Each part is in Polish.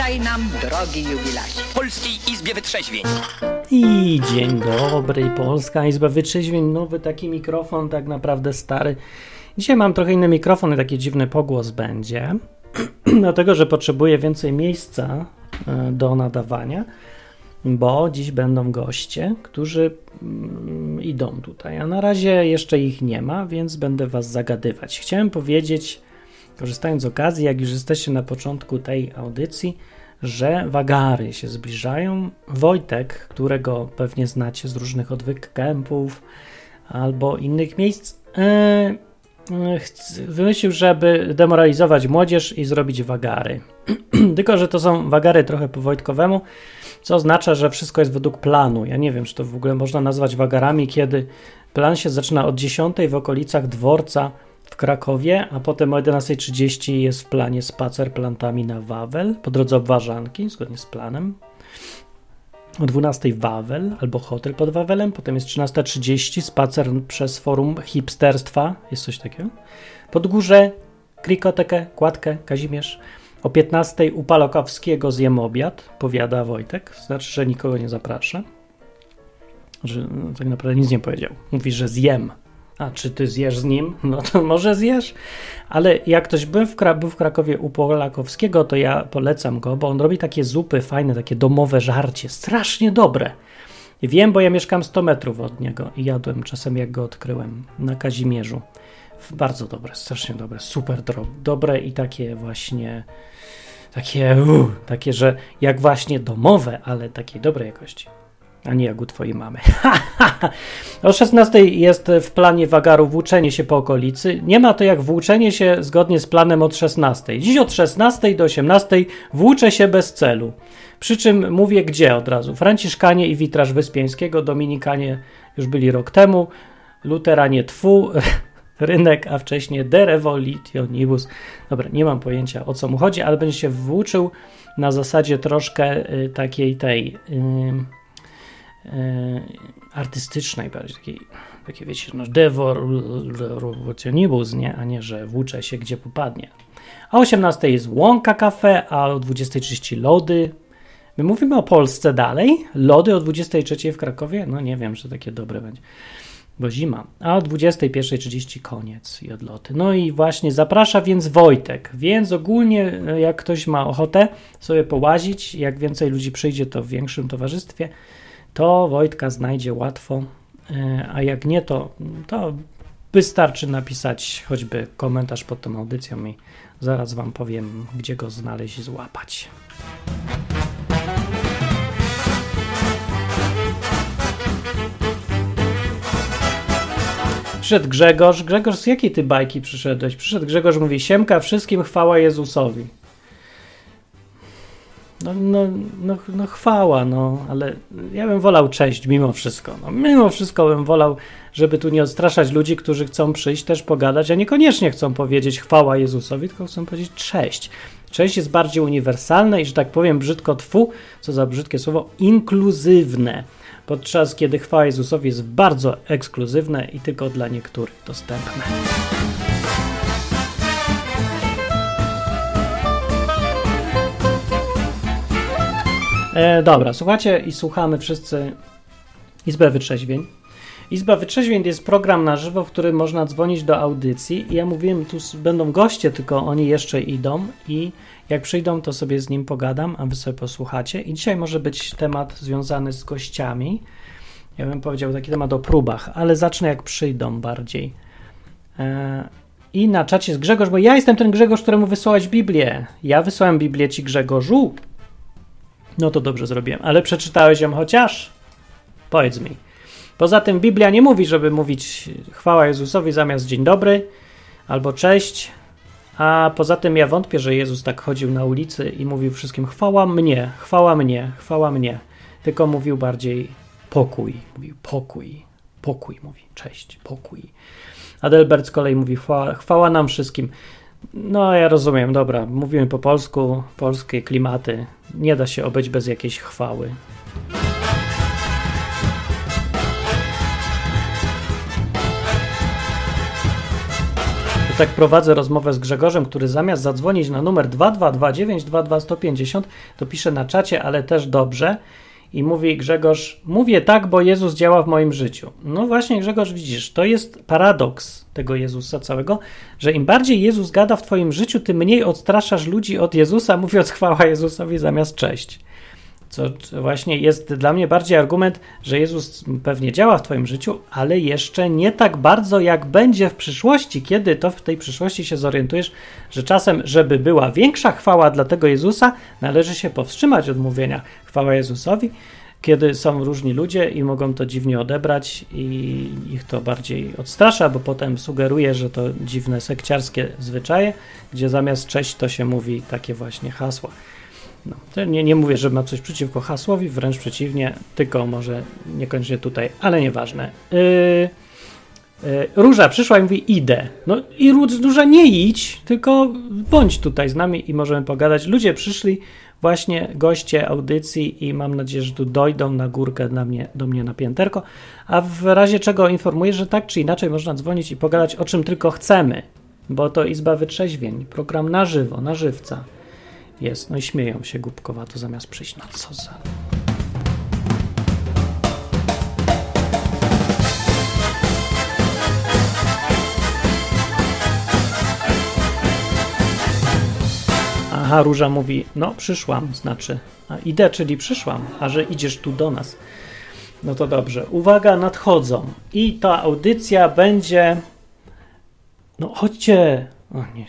Witaj nam, drogi jubilacie. Polskiej Izbie Wytrzeźwień. I dzień dobry, Polska Izba Wytrzeźwień, nowy taki mikrofon, tak naprawdę stary. Dzisiaj mam trochę inny mikrofon i taki dziwny pogłos będzie, dlatego że potrzebuję więcej miejsca e, do nadawania, bo dziś będą goście, którzy mm, idą tutaj, a na razie jeszcze ich nie ma, więc będę was zagadywać. Chciałem powiedzieć, korzystając z okazji, jak już jesteście na początku tej audycji, że wagary się zbliżają. Wojtek, którego pewnie znacie z różnych odwyk kempów albo innych miejsc, e, wymyślił, żeby demoralizować młodzież i zrobić wagary. Tylko, że to są wagary trochę po Wojtkowemu, co oznacza, że wszystko jest według planu. Ja nie wiem, czy to w ogóle można nazwać wagarami, kiedy plan się zaczyna od 10 w okolicach dworca w Krakowie, a potem o 11.30 jest w planie spacer plantami na Wawel, po drodze obwarzanki, zgodnie z planem. O 12.00 Wawel albo hotel pod Wawelem, potem jest 13.30 spacer przez forum hipsterstwa, jest coś takiego. Pod górze Krikotekę, Kładkę, Kazimierz. O 15.00 u Palokowskiego zjem obiad, powiada Wojtek, znaczy, że nikogo nie zaprasza. Że no, tak naprawdę nic nie powiedział. Mówi, że zjem a czy ty zjesz z nim? No to może zjesz. Ale jak ktoś był w, był w Krakowie u Polakowskiego, to ja polecam go, bo on robi takie zupy fajne, takie domowe żarcie, strasznie dobre. Wiem, bo ja mieszkam 100 metrów od niego i jadłem czasem, jak go odkryłem na Kazimierzu. Bardzo dobre, strasznie dobre, super dobre i takie właśnie, takie, takie, że jak właśnie domowe, ale takiej dobrej jakości a nie jak u twojej mamy. o 16 jest w planie wagaru włóczenie się po okolicy. Nie ma to jak włóczenie się zgodnie z planem od 16. Dziś od 16 do 18 włóczę się bez celu. Przy czym mówię gdzie od razu. Franciszkanie i witraż Wyspiańskiego, Dominikanie już byli rok temu, Luteranie twu, rynek, a wcześniej De Revolitionibus. Dobra, nie mam pojęcia o co mu chodzi, ale będzie się włóczył na zasadzie troszkę y, takiej tej... Y, artystycznej, bardziej takiej, takie wiecie, no devotionibus, nie, a nie, że włócze się gdzie popadnie. A o 18 jest Łąka Cafe, a o 20.30 lody. My mówimy o Polsce dalej. Lody o 23 w Krakowie? No nie wiem, że takie dobre będzie, bo zima. A o 21.30 koniec i odloty. No i właśnie zaprasza więc Wojtek. Więc ogólnie, e, jak ktoś ma ochotę sobie połazić, jak więcej ludzi przyjdzie, to w większym towarzystwie to Wojtka znajdzie łatwo, e, a jak nie, to, to wystarczy napisać choćby komentarz pod tą audycją i zaraz Wam powiem, gdzie go znaleźć złapać. Przyszedł Grzegorz. Grzegorz, z jakiej ty bajki przyszedłeś? Przyszedł Grzegorz, mówi: Siemka, wszystkim chwała Jezusowi. No, no, no, no chwała, no, ale ja bym wolał cześć mimo wszystko. No, mimo wszystko bym wolał, żeby tu nie odstraszać ludzi, którzy chcą przyjść też pogadać, a niekoniecznie chcą powiedzieć chwała Jezusowi, tylko chcą powiedzieć cześć. Cześć jest bardziej uniwersalne i, że tak powiem brzydko twu, co za brzydkie słowo, inkluzywne. Podczas kiedy chwała Jezusowi jest bardzo ekskluzywne i tylko dla niektórych dostępne. E, dobra, słuchacie i słuchamy wszyscy Izbę Wytrzeźwień. Izba Wytrzeźwień jest program na żywo, w którym można dzwonić do audycji. I ja mówiłem, tu będą goście, tylko oni jeszcze idą i jak przyjdą, to sobie z nim pogadam, a wy sobie posłuchacie. I dzisiaj może być temat związany z gościami. Ja bym powiedział taki temat o próbach, ale zacznę jak przyjdą bardziej. E, I na czacie jest Grzegorz, bo ja jestem ten Grzegorz, któremu wysłałeś Biblię. Ja wysłałem Biblię ci Grzegorzu. No to dobrze zrobiłem. Ale przeczytałeś ją chociaż? Powiedz mi. Poza tym Biblia nie mówi, żeby mówić chwała Jezusowi zamiast dzień dobry albo cześć. A poza tym ja wątpię, że Jezus tak chodził na ulicy i mówił wszystkim chwała mnie, chwała mnie, chwała mnie. Tylko mówił bardziej pokój. Mówił pokój, pokój mówi, cześć, pokój. Adelbert z kolei mówi chwała, chwała nam wszystkim. No, ja rozumiem, dobra. Mówimy po polsku, polskie klimaty. Nie da się obejść bez jakiejś chwały. tak prowadzę rozmowę z Grzegorzem, który zamiast zadzwonić na numer 2229 22150, to pisze na czacie, ale też dobrze. I mówi Grzegorz, mówię tak, bo Jezus działa w moim życiu. No właśnie, Grzegorz, widzisz, to jest paradoks tego Jezusa całego, że im bardziej Jezus gada w twoim życiu, tym mniej odstraszasz ludzi od Jezusa, mówiąc chwała Jezusowi zamiast cześć. Co właśnie jest dla mnie bardziej argument, że Jezus pewnie działa w Twoim życiu, ale jeszcze nie tak bardzo, jak będzie w przyszłości, kiedy to w tej przyszłości się zorientujesz, że czasem, żeby była większa chwała dla tego Jezusa, należy się powstrzymać od mówienia chwała Jezusowi, kiedy są różni ludzie i mogą to dziwnie odebrać i ich to bardziej odstrasza, bo potem sugeruje, że to dziwne sekciarskie zwyczaje, gdzie zamiast cześć to się mówi takie właśnie hasła. No, nie, nie mówię, że mam coś przeciwko hasłowi, wręcz przeciwnie, tylko może niekoniecznie tutaj, ale nieważne. Yy, Róża przyszła i mówi idę. No i Róża nie idź, tylko bądź tutaj z nami i możemy pogadać. Ludzie przyszli, właśnie goście audycji i mam nadzieję, że tu dojdą na górkę na mnie, do mnie na pięterko, a w razie czego informuję, że tak czy inaczej można dzwonić i pogadać o czym tylko chcemy, bo to Izba Wytrzeźwień, program na żywo, na żywca jest. No i śmieją się głupkowato zamiast przyjść. No co za... Aha, Róża mówi, no przyszłam, znaczy, a idę, czyli przyszłam, a że idziesz tu do nas. No to dobrze. Uwaga, nadchodzą. I ta audycja będzie. No chodźcie. O nie,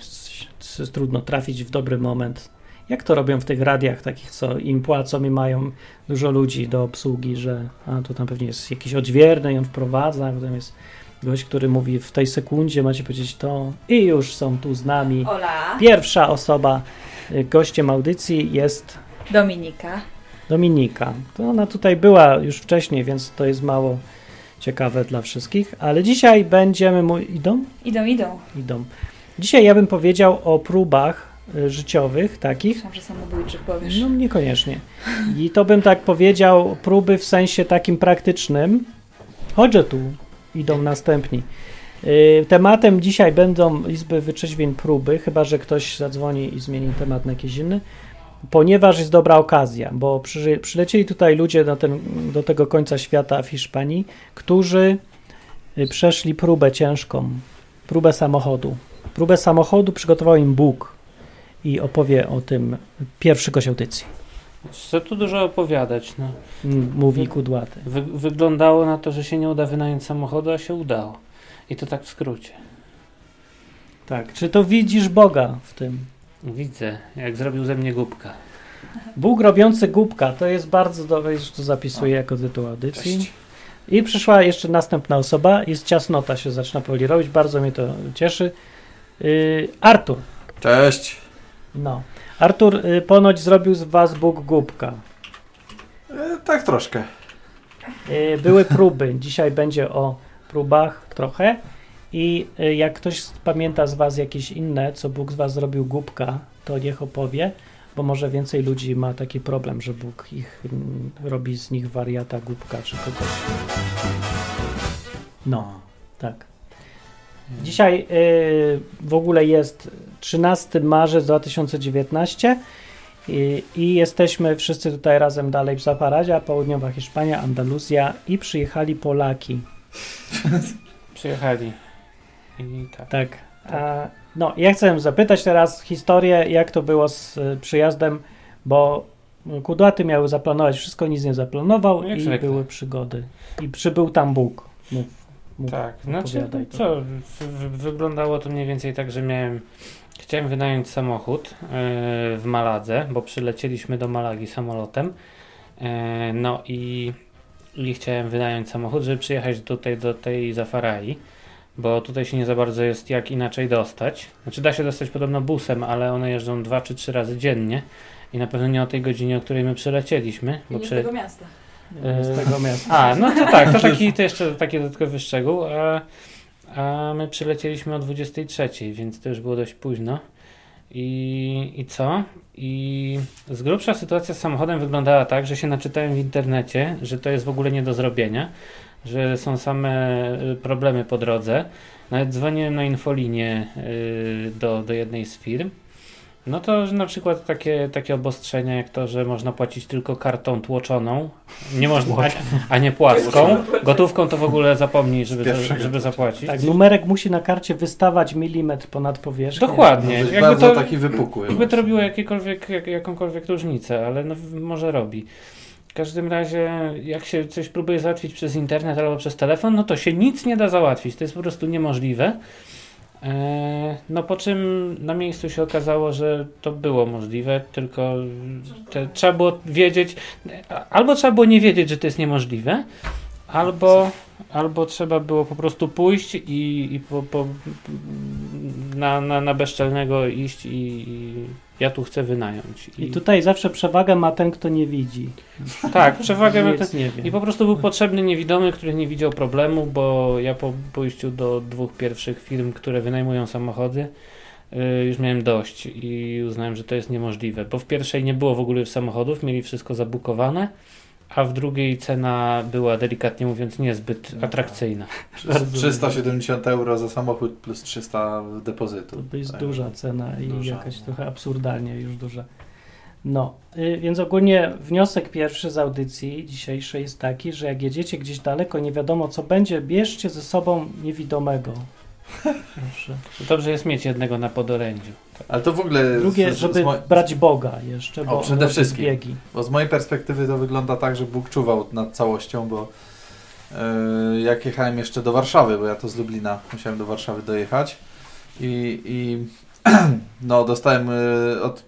jest trudno trafić w dobry moment. Jak to robią w tych radiach takich, co im płacą i mają dużo ludzi do obsługi, że a to tam pewnie jest jakiś odźwierny i on wprowadza, potem jest gość, który mówi w tej sekundzie macie powiedzieć to i już są tu z nami. Ola. Pierwsza osoba, y, gościem audycji jest Dominika. Dominika. To ona tutaj była już wcześniej, więc to jest mało ciekawe dla wszystkich, ale dzisiaj będziemy mu... Idą? Idą, idą. Idą. Dzisiaj ja bym powiedział o próbach życiowych takich. Myślałam, że samobójczych powiesz. No niekoniecznie. I to bym tak powiedział, próby w sensie takim praktycznym. Chodźże tu, idą następni. Y, Tematem dzisiaj będą Izby Wyczeźwień próby, chyba że ktoś zadzwoni i zmieni temat na jakiś inny, ponieważ jest dobra okazja, bo przy, przylecieli tutaj ludzie do, ten, do tego końca świata w Hiszpanii, którzy y, przeszli próbę ciężką, próbę samochodu. Próbę samochodu przygotował im Bóg i opowie o tym pierwszy gość audycji. Co tu dużo opowiadać, no. Mówi kudłaty. Wy, wyglądało na to, że się nie uda wynająć samochodu, a się udało. I to tak w skrócie. Tak. Czy to widzisz Boga w tym? Widzę, jak zrobił ze mnie głupka. Bóg robiący głupka, to jest bardzo dobre, już to zapisuję jako tytuł audycji. Cześć. I przyszła jeszcze następna osoba, jest ciasnota się zaczyna powoli robić, bardzo mnie to cieszy. Yy, Artur, Cześć. No. Artur, y, ponoć zrobił z was Bóg głupka. E, tak troszkę. Y, były próby, dzisiaj będzie o próbach trochę. I y, jak ktoś pamięta z was jakieś inne, co Bóg z was zrobił głupka, to niech opowie, bo może więcej ludzi ma taki problem, że Bóg ich mm, robi z nich wariata, głupka czy kogoś. No, tak. Dzisiaj w ogóle jest 13 marzec 2019 i, i jesteśmy wszyscy tutaj razem dalej w Zaparadzie, południowa Hiszpania, Andaluzja i przyjechali Polaki. Przyjechali. I tak. Tak. A, no, ja chcę zapytać teraz historię, jak to było z y, przyjazdem, bo kudłaty miały zaplanować wszystko, nic nie zaplanował No i zwykle. były przygody. I przybył tam Bóg. Mów, Tak, znaczy, to. co, w, w, wyglądało to mniej więcej tak, że miałem, chciałem wynająć samochód yy, w Maladze, bo przylecieliśmy do Malagi samolotem, yy, no i, i chciałem wynająć samochód, żeby przyjechać tutaj do tej Zafarai, bo tutaj się nie za bardzo jest jak inaczej dostać, znaczy da się dostać podobno busem, ale one jeżdżą dwa czy trzy razy dziennie i na pewno nie o tej godzinie, o której my przylecieliśmy, bo Nie z przy... tego miasta. Z tego miasta. A, no to tak, to, taki, to jeszcze taki dodatkowy szczegół. A, a my przylecieliśmy o 23, więc to już było dość późno. I, i co? I z grubsza sytuacja z samochodem wyglądała tak, że się naczytałem w internecie, że to jest w ogóle nie do zrobienia, że są same y, problemy po drodze. Nawet dzwoniłem na infolinię do, do jednej z firm. No to na przykład takie, takie obostrzenia jak to, że można płacić tylko kartą tłoczoną, nie można, a, a nie płaską. Gotówką to w ogóle zapomnij, żeby, żeby zapłacić. Tak, numerek musi na karcie wystawać milimetr ponad powierzchnię. Dokładnie. Być Jakby bardzo to, taki wypukły. jakby to robiło jakiekolwiek, jak, jakąkolwiek różnicę, ale no, może robi. W każdym razie, jak się coś próbuje załatwić przez internet albo przez telefon, no to się nic nie da załatwić. To jest po prostu niemożliwe. Eee, no po czym na miejscu się okazało, że to było możliwe, tylko te, trzeba było wiedzieć, albo trzeba było nie wiedzieć, że to jest niemożliwe, albo, albo trzeba było po prostu pójść i, i po, po, na, na, na bezczelnego iść i, i ja tu chcę wynająć. I tutaj zawsze przewagę ma ten, kto nie widzi. tak, przewagę ma ten, nie wie. i po prostu był potrzebny niewidomy, który nie widział problemu, bo ja po pójściu do dwóch pierwszych firm, które wynajmują samochody, y, już miałem dość i uznałem, że to jest niemożliwe, bo w pierwszej nie było w ogóle samochodów, mieli wszystko zabukowane, a w drugiej cena była delikatnie mówiąc niezbyt atrakcyjna. 370 euro za samochód plus 300 depozytu. To jest Tak. duża cena i Duża, jakaś no. trochę absurdalnie już duża. No, y, więc ogólnie wniosek pierwszy z audycji dzisiejszej jest taki, że jak jedziecie gdzieś daleko, nie wiadomo co będzie, bierzcie ze sobą niewidomego. Dobrze jest mieć jednego na podorędziu. Ale to w ogóle... Drugie, z- żeby z moj- brać Boga jeszcze, O, bo przede on robi wszystkim. zbiegi. Bo z mojej perspektywy to wygląda tak, że Bóg czuwał nad całością, bo e, jak jechałem jeszcze do Warszawy, bo ja to z Lublina musiałem do Warszawy dojechać i, i no, dostałem e, od,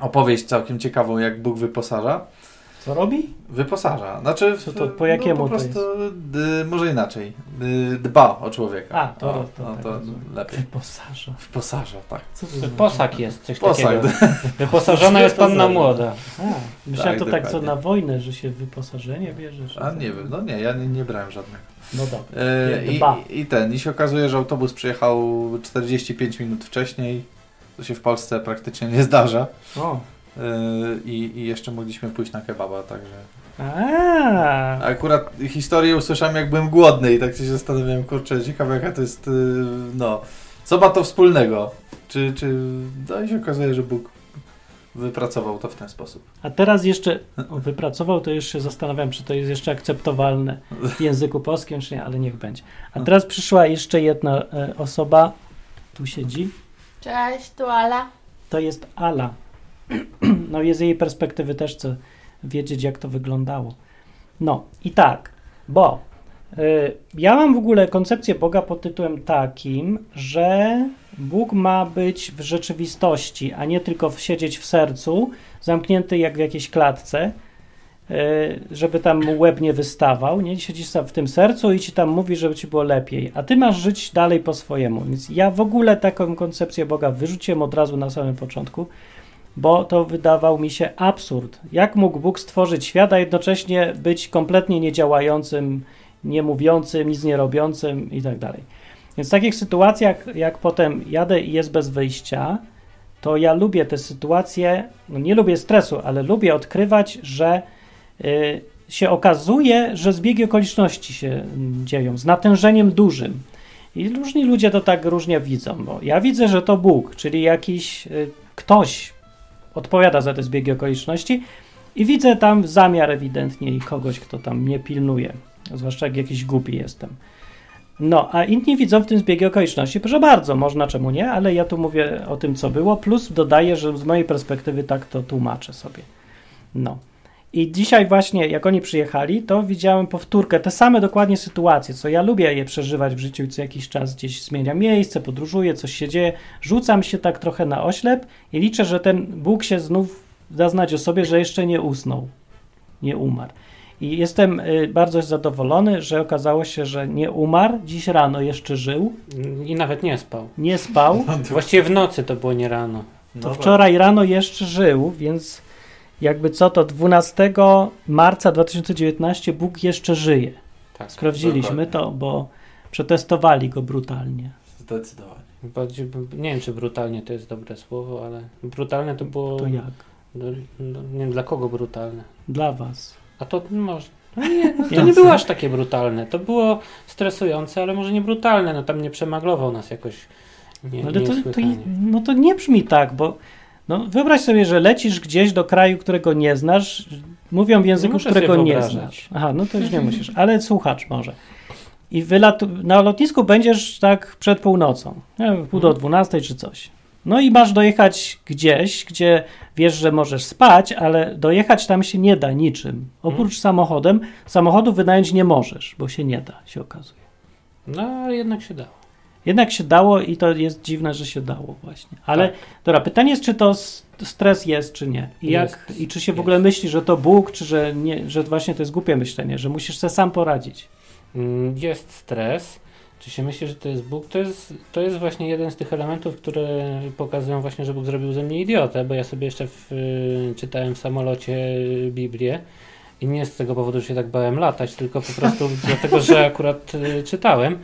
opowieść całkiem ciekawą, jak Bóg wyposaża. Co robi? Wyposaża. Znaczy, Co to- w- po jakiemu no, po to prostu, d, może inaczej. D, dba o człowieka. A, to- o, to no, tak to lepiej. Wyposaża. Wyposaża, tak. Co to jest, coś Posag. takiego. Wyposażona jest panna młoda. A, myślałem Tak, to tak co na wojnę, że się wyposażenie bierzesz. A nie wiem, no nie, ja nie, nie brałem żadnego. No dobra. E, I. I ten, i się okazuje, że autobus przyjechał 45 minut wcześniej, to się w Polsce praktycznie nie zdarza. O. E, I, I jeszcze mogliśmy pójść na kebaba, także. A, Akurat historię usłyszałem, jak byłem głodny i tak się zastanawiałem, kurczę, ciekawe jaka to jest, e, no, co ma to wspólnego? Czy, czy, no i się okazuje, że Bóg wypracował to w ten sposób. a teraz jeszcze o, wypracował, to już się zastanawiam, czy to jest jeszcze akceptowalne w języku polskim, czy nie, ale niech będzie. A teraz przyszła jeszcze jedna e, osoba, tu siedzi, Cześć, tu Ala. to jest Ala. No i z jej perspektywy też chcę wiedzieć, jak to wyglądało. No i tak, bo y, ja mam w ogóle koncepcję Boga pod tytułem takim, że Bóg ma być w rzeczywistości, a nie tylko siedzieć w sercu, zamknięty jak w jakiejś klatce, y, żeby tam łeb nie wystawał, nie? Siedzisz w tym sercu i ci tam mówi, żeby ci było lepiej, a ty masz żyć dalej po swojemu. Więc ja w ogóle taką koncepcję Boga wyrzuciłem od razu na samym początku, bo to wydawał mi się absurd. Jak mógł Bóg stworzyć świat, a jednocześnie być kompletnie niedziałającym, nie mówiącym, nic nie robiącym i tak dalej. Więc w takich sytuacjach, jak potem jadę i jest bez wyjścia, to ja lubię te sytuacje, no nie lubię stresu, ale lubię odkrywać, że y, się okazuje, że zbiegi okoliczności się mm, dzieją z natężeniem dużym. I różni ludzie to tak różnie widzą, bo ja widzę, że to Bóg, czyli jakiś y, ktoś odpowiada za te zbiegi okoliczności i widzę tam zamiar ewidentnie i kogoś, kto tam mnie pilnuje, zwłaszcza jak jakiś głupi jestem. No, a inni widzą w tym zbiegi okoliczności. Proszę bardzo, można, czemu nie, ale ja tu mówię o tym, co było, plus dodaję, że z mojej perspektywy tak to tłumaczę sobie. No. I dzisiaj właśnie, jak oni przyjechali, to widziałem powtórkę, te same dokładnie sytuacje, co ja lubię je przeżywać w życiu i co jakiś czas gdzieś zmieniam miejsce, podróżuję, coś się dzieje, rzucam się tak trochę na oślep i liczę, że ten Bóg się znów da znać o sobie, że jeszcze nie usnął, nie umarł. I jestem y, bardzo zadowolony, że okazało się, że nie umarł, dziś rano jeszcze żył, I nawet nie spał. nie spał, Właściwie w nocy to było nie rano. to No wczoraj rano jeszcze żył, więc jakby co, to 12 marca 2019 Bóg jeszcze żyje. Tak. Sprawdziliśmy dokładnie. to, bo przetestowali go brutalnie. Zdecydowanie. Bardziej, nie wiem, czy brutalnie to jest dobre słowo, ale brutalne to było. To jak? No, no, nie wiem, dla kogo brutalne. Dla was. A to może. No nie, no to nie było aż takie brutalne. To było stresujące, ale może nie brutalne. No tam nie przemaglował nas jakoś. Nie, Ale to, to, no to nie brzmi tak, bo no, wyobraź sobie, że lecisz gdzieś do kraju, którego nie znasz, mówią w języku, którego nie znasz. Aha, no to już nie musisz, ale słuchacz może. I wylatu- na lotnisku będziesz tak przed północą, wiem, pół do Mhm. dwunastej czy coś. No i masz dojechać gdzieś, gdzie wiesz, że możesz spać, ale dojechać tam się nie da niczym. Oprócz Mhm. samochodem, samochodu wynająć nie możesz, bo się nie da, się okazuje. No ale jednak się dało. Jednak się dało i to jest dziwne, że się dało właśnie. Ale Tak. dobra, pytanie jest, czy to stres jest, czy nie. I, jak, Jest. i czy się w Jest. ogóle myśli, że to Bóg, czy że, nie, że właśnie to jest głupie myślenie, że musisz sobie sam poradzić. Mm, Jest stres. Czy się myśli, że to jest Bóg? To jest, to jest właśnie jeden z tych elementów, które pokazują właśnie, że Bóg zrobił ze mnie idiotę, bo ja sobie jeszcze w, y, czytałem w samolocie Biblię i nie z tego powodu, że się tak bałem latać, tylko po prostu dlatego, że akurat y, czytałem.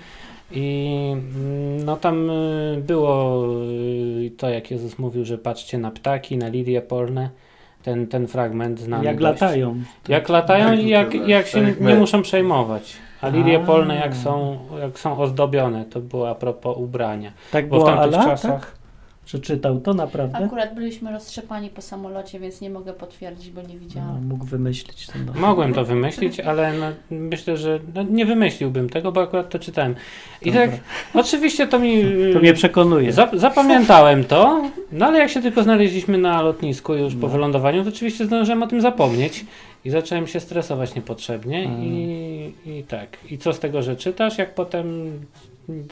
I mm, no tam y, było y, to, jak Jezus mówił, że patrzcie na ptaki, na lilie polne. Ten, ten fragment znany jak dość. latają. Jak latają Tak, i jak, tak, jak się tak, nie my. muszą przejmować. A lilie A. polne jak są, jak są ozdobione, to było a propos ubrania. Tak Bo w było tamtych Allah, czasach tak? Że czytał to naprawdę? Akurat byliśmy roztrzepani po samolocie, więc nie mogę potwierdzić, bo nie No, widziałam. mógł wymyślić ten dowód. mogłem to wymyślić, ale no, myślę, że no, nie wymyśliłbym tego, bo akurat to czytałem. I Dobra. tak, oczywiście to mi... To mnie przekonuje. Zap- zapamiętałem to, no ale jak się tylko znaleźliśmy na lotnisku już po No. wylądowaniu, to oczywiście zdążyłem o tym zapomnieć i zacząłem się stresować niepotrzebnie Mm. i, i tak. I co z tego, że czytasz, jak potem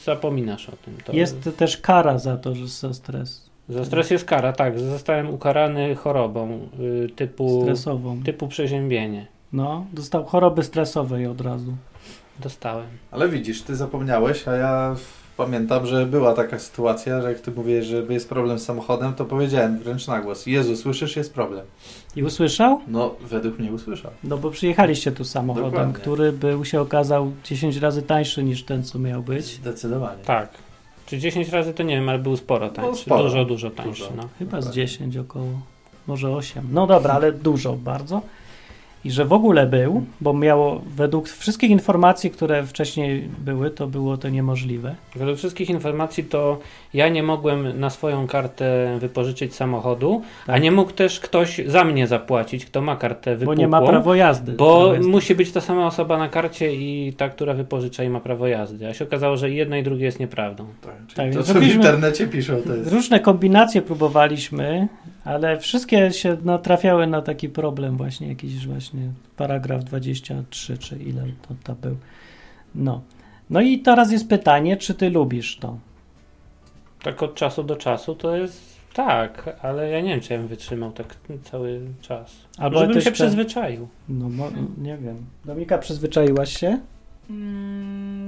zapominasz o tym. To Jest też kara za to, że za stres. Za stres jest kara, tak. Zostałem ukarany chorobą y, typu, Stresową. typu przeziębienie. No, dostał choroby stresowej od razu. Dostałem. Ale widzisz, ty zapomniałeś, a ja pamiętam, że była taka sytuacja, że jak ty mówiłeś, że jest problem z samochodem, to powiedziałem wręcz na głos. Jezu, słyszysz, jest problem. I usłyszał? No, według mnie usłyszał. No bo przyjechaliście tu samochodem, Dokładnie. który był się okazał 10 razy tańszy niż ten, co miał być. Zdecydowanie. Tak. Czy 10 razy to nie wiem, ale był sporo tańszy. No, sporo. Dużo, dużo tańszy. Dużo. No. Chyba z Dokładnie. 10 około, może 8. No dobra, ale dużo bardzo. I że w ogóle był, bo miało według wszystkich informacji, które wcześniej były, to było to niemożliwe. Według wszystkich informacji to ja nie mogłem na swoją kartę wypożyczyć samochodu, a Tak. nie mógł też ktoś za mnie zapłacić, kto ma kartę Bo wypukłą. nie ma prawo jazdy. Bo jazdy. musi być ta sama osoba na karcie i ta, która wypożycza i ma prawo jazdy. A się okazało, że jedno i drugie jest nieprawdą. Tak, Tak, to, co w internecie piszą, to jest... Różne kombinacje próbowaliśmy, ale wszystkie się natrafiały na taki problem właśnie, jakiś właśnie paragraf 23, czy ile to, to był. No. No i teraz jest pytanie, czy ty lubisz to? Tak od czasu do czasu to jest tak, ale ja nie wiem, czy ja bym wytrzymał tak cały czas. Albo Żebym się te- przyzwyczaił. No, mo- nie wiem. Dominika, przyzwyczaiłaś się? Mm,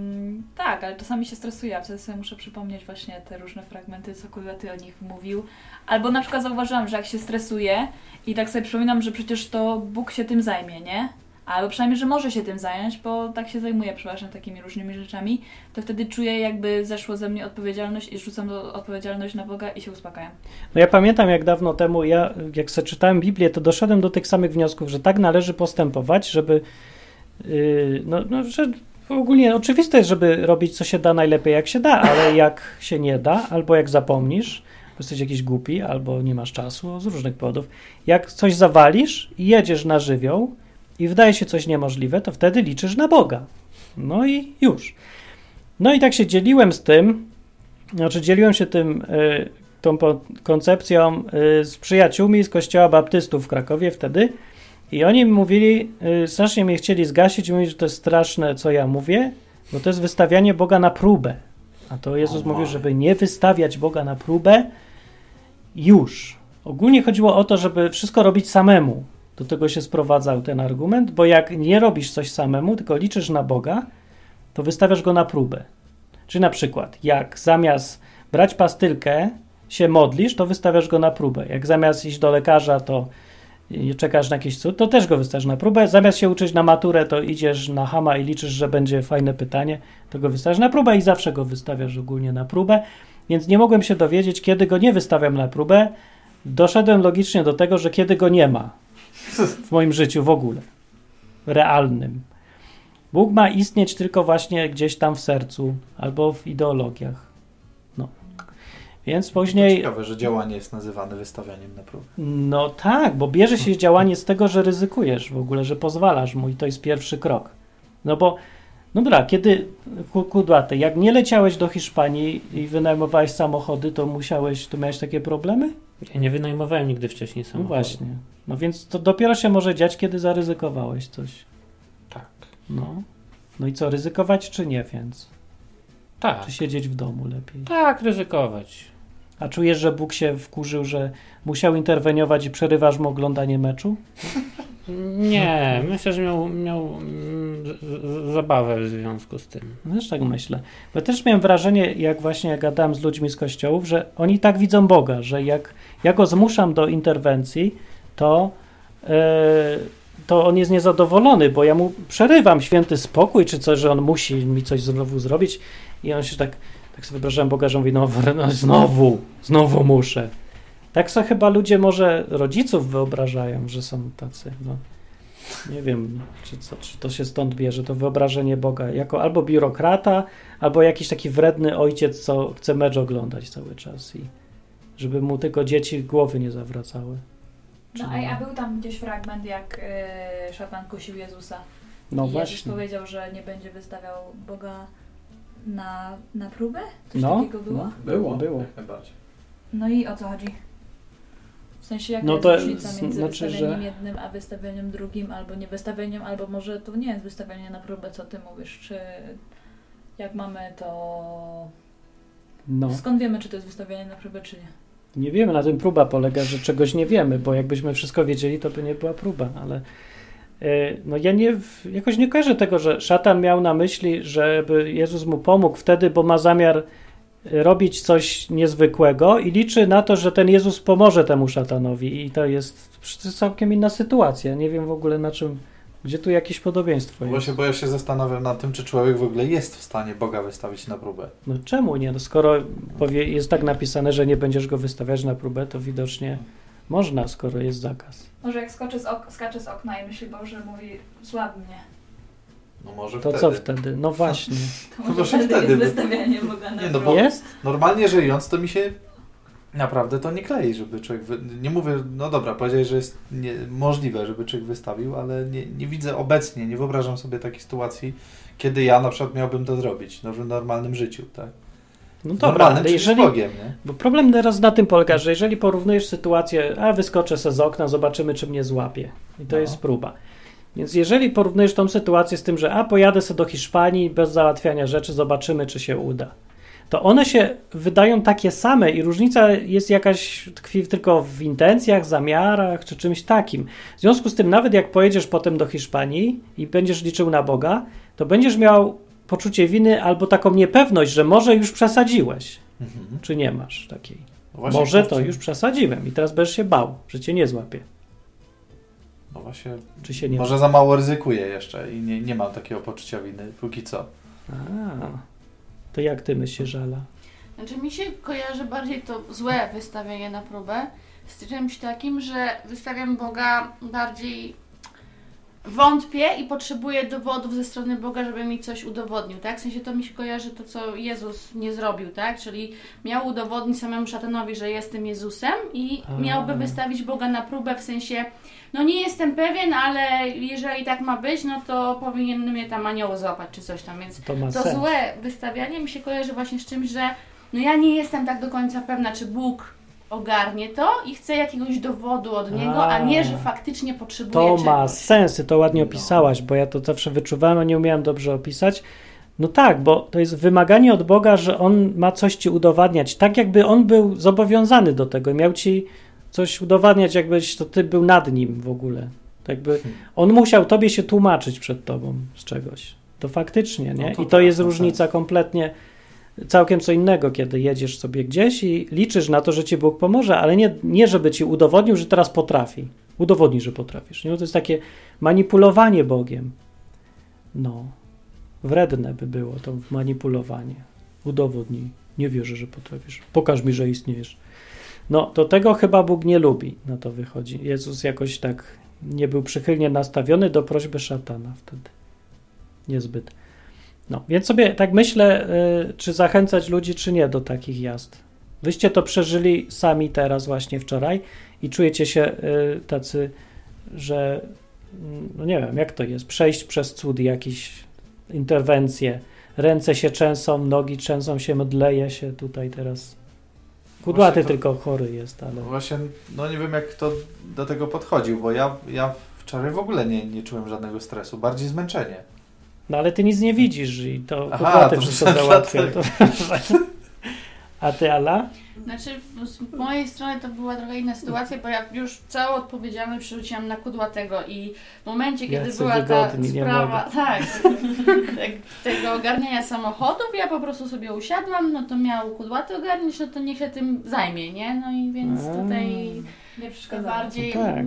tak, ale czasami się stresuję, a wtedy sobie muszę przypomnieć właśnie te różne fragmenty, co Kugaty o nich mówił. Albo na przykład zauważyłam, że jak się stresuję i tak sobie przypominam, że przecież to Bóg się tym zajmie, nie? Albo przynajmniej, że może się tym zająć, bo tak się zajmuje przeważnie takimi różnymi rzeczami, to wtedy czuję jakby zeszło ze mnie odpowiedzialność i rzucam do odpowiedzialność na Boga i się uspokajam. No ja pamiętam, jak dawno temu, ja jak sobie czytałem Biblię, to doszedłem do tych samych wniosków, że tak należy postępować, żeby yy, no, no, że ogólnie oczywiste jest, żeby robić co się da najlepiej jak się da, ale jak się nie da, albo jak zapomnisz, jesteś jakiś głupi, albo nie masz czasu, z różnych powodów. Jak coś zawalisz i jedziesz na żywioł i wydaje się coś niemożliwe, to wtedy liczysz na Boga. No i już. No i tak się dzieliłem z tym, znaczy dzieliłem się tym y, tą koncepcją y, z przyjaciółmi z kościoła baptystów w Krakowie wtedy i oni mi mówili, y, strasznie mnie chcieli zgasić i mówili, że to jest straszne, co ja mówię, bo to jest wystawianie Boga na próbę. A to Jezus mówił, żeby nie wystawiać Boga na próbę już. Ogólnie chodziło o to, żeby wszystko robić samemu. Do tego się sprowadzał ten argument, bo jak nie robisz coś samemu, tylko liczysz na Boga, to wystawiasz go na próbę. Czy na przykład, jak zamiast brać pastylkę, się modlisz, to wystawiasz go na próbę. Jak zamiast iść do lekarza, to i czekasz na jakiś cud, to też go wystawiasz na próbę. Zamiast się uczyć na maturę, to idziesz na hama i liczysz, że będzie fajne pytanie, to go wystawiasz na próbę i zawsze go wystawiasz ogólnie na próbę. więc nie mogłem się dowiedzieć, kiedy go nie wystawiam na próbę. Doszedłem logicznie do tego, że kiedy go nie ma w moim życiu w ogóle, realnym. Bóg ma istnieć tylko właśnie gdzieś tam w sercu albo w ideologiach. No. Więc później. Ciekawe, że działanie jest nazywane wystawianiem na próbę. No tak, bo bierze się działanie z tego, że ryzykujesz w ogóle, że pozwalasz mu i to jest pierwszy krok. No bo, no dobra, kiedy, ku- kudłaty, jak nie leciałeś do Hiszpanii i wynajmowałeś samochody, to musiałeś, to miałeś takie problemy? Ja nie wynajmowałem nigdy wcześniej No samochodu. właśnie. No więc to dopiero się może dziać, kiedy zaryzykowałeś coś. Tak. No. No i co, ryzykować czy nie, więc? Tak. Czy siedzieć w domu lepiej? Tak, ryzykować. A czujesz, że Bóg się wkurzył, że musiał interweniować i przerywasz mu oglądanie meczu? Nie, myślę, że miał, miał mm, zabawę w związku z tym. No Też tak myślę. Bo też miałem wrażenie, jak właśnie jak gadałem z ludźmi z kościołów, że oni tak widzą Boga, że jak ja go zmuszam do interwencji, to, e, to on jest niezadowolony, bo ja mu przerywam święty spokój, czy coś, że on musi mi coś znowu zrobić i on się tak, tak sobie wyobrażałem Boga, że mówi, no, no znowu, znowu muszę. Tak sobie chyba ludzie może rodziców wyobrażają, że są tacy, no. Nie wiem, czy, co, czy to się stąd bierze, to wyobrażenie Boga jako albo biurokrata, albo jakiś taki wredny ojciec, co chce mecz oglądać cały czas i żeby mu tylko dzieci głowy nie zawracały. No a, a był tam gdzieś fragment, jak y, szatan kusił Jezusa. No I Jezus właśnie. powiedział, że nie będzie wystawiał Boga na, na próbę? Coś No, takiego było? no. No. Było, było. Jak najbardziej. i o co chodzi? W sensie jaka No jest to różnica między znaczy, wystawieniem że- jednym, a wystawieniem drugim, albo nie wystawieniem, albo może to nie jest wystawienie na próbę, co ty mówisz, czy jak mamy to... No, Skąd wiemy, czy to jest wystawienie na próbę, czy nie? nie wiemy, na tym próba polega, że czegoś nie wiemy, bo jakbyśmy wszystko wiedzieli, to by nie była próba, ale no ja nie, jakoś nie kojarzę tego, że szatan miał na myśli, żeby Jezus mu pomógł wtedy, bo ma zamiar e, robić coś niezwykłego i liczy na to, że ten Jezus pomoże temu szatanowi i to jest całkiem inna sytuacja. Nie wiem w ogóle na czym, gdzie tu jakieś podobieństwo jest. Właśnie, bo ja się zastanawiam nad tym, czy człowiek w ogóle jest w stanie Boga wystawić na próbę. No czemu nie? No skoro powie, jest tak napisane, że nie będziesz go wystawiać na próbę, to widocznie można, skoro jest zakaz. Może jak skoczy z ok- skacze z okna i myśli, Boże, mówi, złap mnie. No może To wtedy. co wtedy? No właśnie. To To może wtedy, wtedy jest by- wystawianie Boga na Nie, no bo- Jest? Normalnie żyjąc, to mi się naprawdę to nie klei, żeby człowiek. Wy... Nie mówię, no dobra, powiedziałeś, że jest nie... możliwe, żeby człowiek wystawił, ale nie, nie widzę obecnie, nie wyobrażam sobie takiej sytuacji, kiedy ja na przykład miałbym to zrobić no, w normalnym życiu, tak? No dobra, ale jeżeli... Bogiem? Bo problem teraz na tym polega, że jeżeli porównujesz sytuację, a wyskoczę se z okna, zobaczymy, czy mnie złapie. I to No. jest próba. Więc jeżeli porównujesz tą sytuację z tym, że a pojadę sobie do Hiszpanii bez załatwiania rzeczy, zobaczymy, czy się uda. To one się wydają takie same i różnica jest jakaś, tkwi tylko w intencjach, zamiarach czy czymś takim. W związku z tym, nawet jak pojedziesz potem do Hiszpanii i będziesz liczył na Boga, to będziesz miał poczucie winy albo taką niepewność, że może już przesadziłeś. Mhm. Czy nie masz takiej? No właśnie, Może to już przesadziłem i teraz będziesz się bał, że cię nie złapie. No właśnie, Czy się nie może za mało ryzykuję jeszcze i nie, nie mam takiego poczucia winy, póki co. A, to jak ty myślisz, Żala? Znaczy mi się kojarzy bardziej to złe wystawienie na próbę z czymś takim, że wystawiam Boga bardziej wątpię i potrzebuję dowodów ze strony Boga, żeby mi coś udowodnił, tak? W sensie to mi się kojarzy to, co Jezus nie zrobił, tak? Czyli miał udowodnić samemu szatanowi, że jestem Jezusem i miałby wystawić Boga na próbę w sensie, no nie jestem pewien, ale jeżeli tak ma być, no to powinien mnie tam anioł złapać czy coś tam, więc To to złe wystawianie mi się kojarzy właśnie z czymś, że no ja nie jestem tak do końca pewna, czy Bóg ogarnie to i chcę jakiegoś dowodu od niego, a, A. nie, że faktycznie potrzebuję To czegoś. ma sens, ty to ładnie No. opisałaś, bo ja to zawsze wyczuwałem, a nie umiałem dobrze opisać. No tak, bo to jest wymaganie od Boga, że On ma coś ci udowadniać, tak jakby On był zobowiązany do tego, miał ci coś udowadniać, jakbyś to ty był nad Nim w ogóle. Tak jakby Hmm. On musiał tobie się tłumaczyć przed tobą z czegoś. To faktycznie, nie? No to I to tak, jest ma różnica kompletnie, całkiem co innego, kiedy jedziesz sobie gdzieś i liczysz na to, że ci Bóg pomoże, ale nie, nie żeby ci udowodnił, że teraz potrafi. Udowodnij, że potrafisz. Nie? To jest takie manipulowanie Bogiem. No. Wredne by było to manipulowanie. Udowodnij. Nie wierzę, że potrafisz. Pokaż mi, że istniejesz. No, to tego chyba Bóg nie lubi. No to wychodzi. Jezus jakoś tak nie był przychylnie nastawiony do prośby szatana wtedy. Niezbyt. No, więc sobie tak myślę, y, czy zachęcać ludzi, czy nie do takich jazd. Wyście to przeżyli sami teraz, właśnie wczoraj i czujecie się y, tacy, że mm, no nie wiem, jak to jest, przejść przez cud jakieś interwencje, ręce się trzęsą, nogi trzęsą się, mdleje się tutaj teraz. Kudłaty to- tylko chory jest, ale... Właśnie, no nie wiem jak kto do tego podchodził, bo ja, ja wczoraj w ogóle nie, nie czułem żadnego stresu, bardziej zmęczenie. No ale ty nic nie widzisz i to Aha, to wszystko dlatego. załatwią. To... A ty, Ala? Znaczy, z mojej strony to była trochę inna sytuacja, bo ja już całą odpowiedzialność przerzuciłam na kudłatego i w momencie, kiedy Jacy była ta wygodni, sprawa, tak, tak, tego ogarniania samochodów, ja po prostu sobie usiadłam, no to miał kudłaty ogarniać, no to niech się tym zajmie, nie? No i więc A. tutaj Nie to przeszkadzało. bardziej, No tak.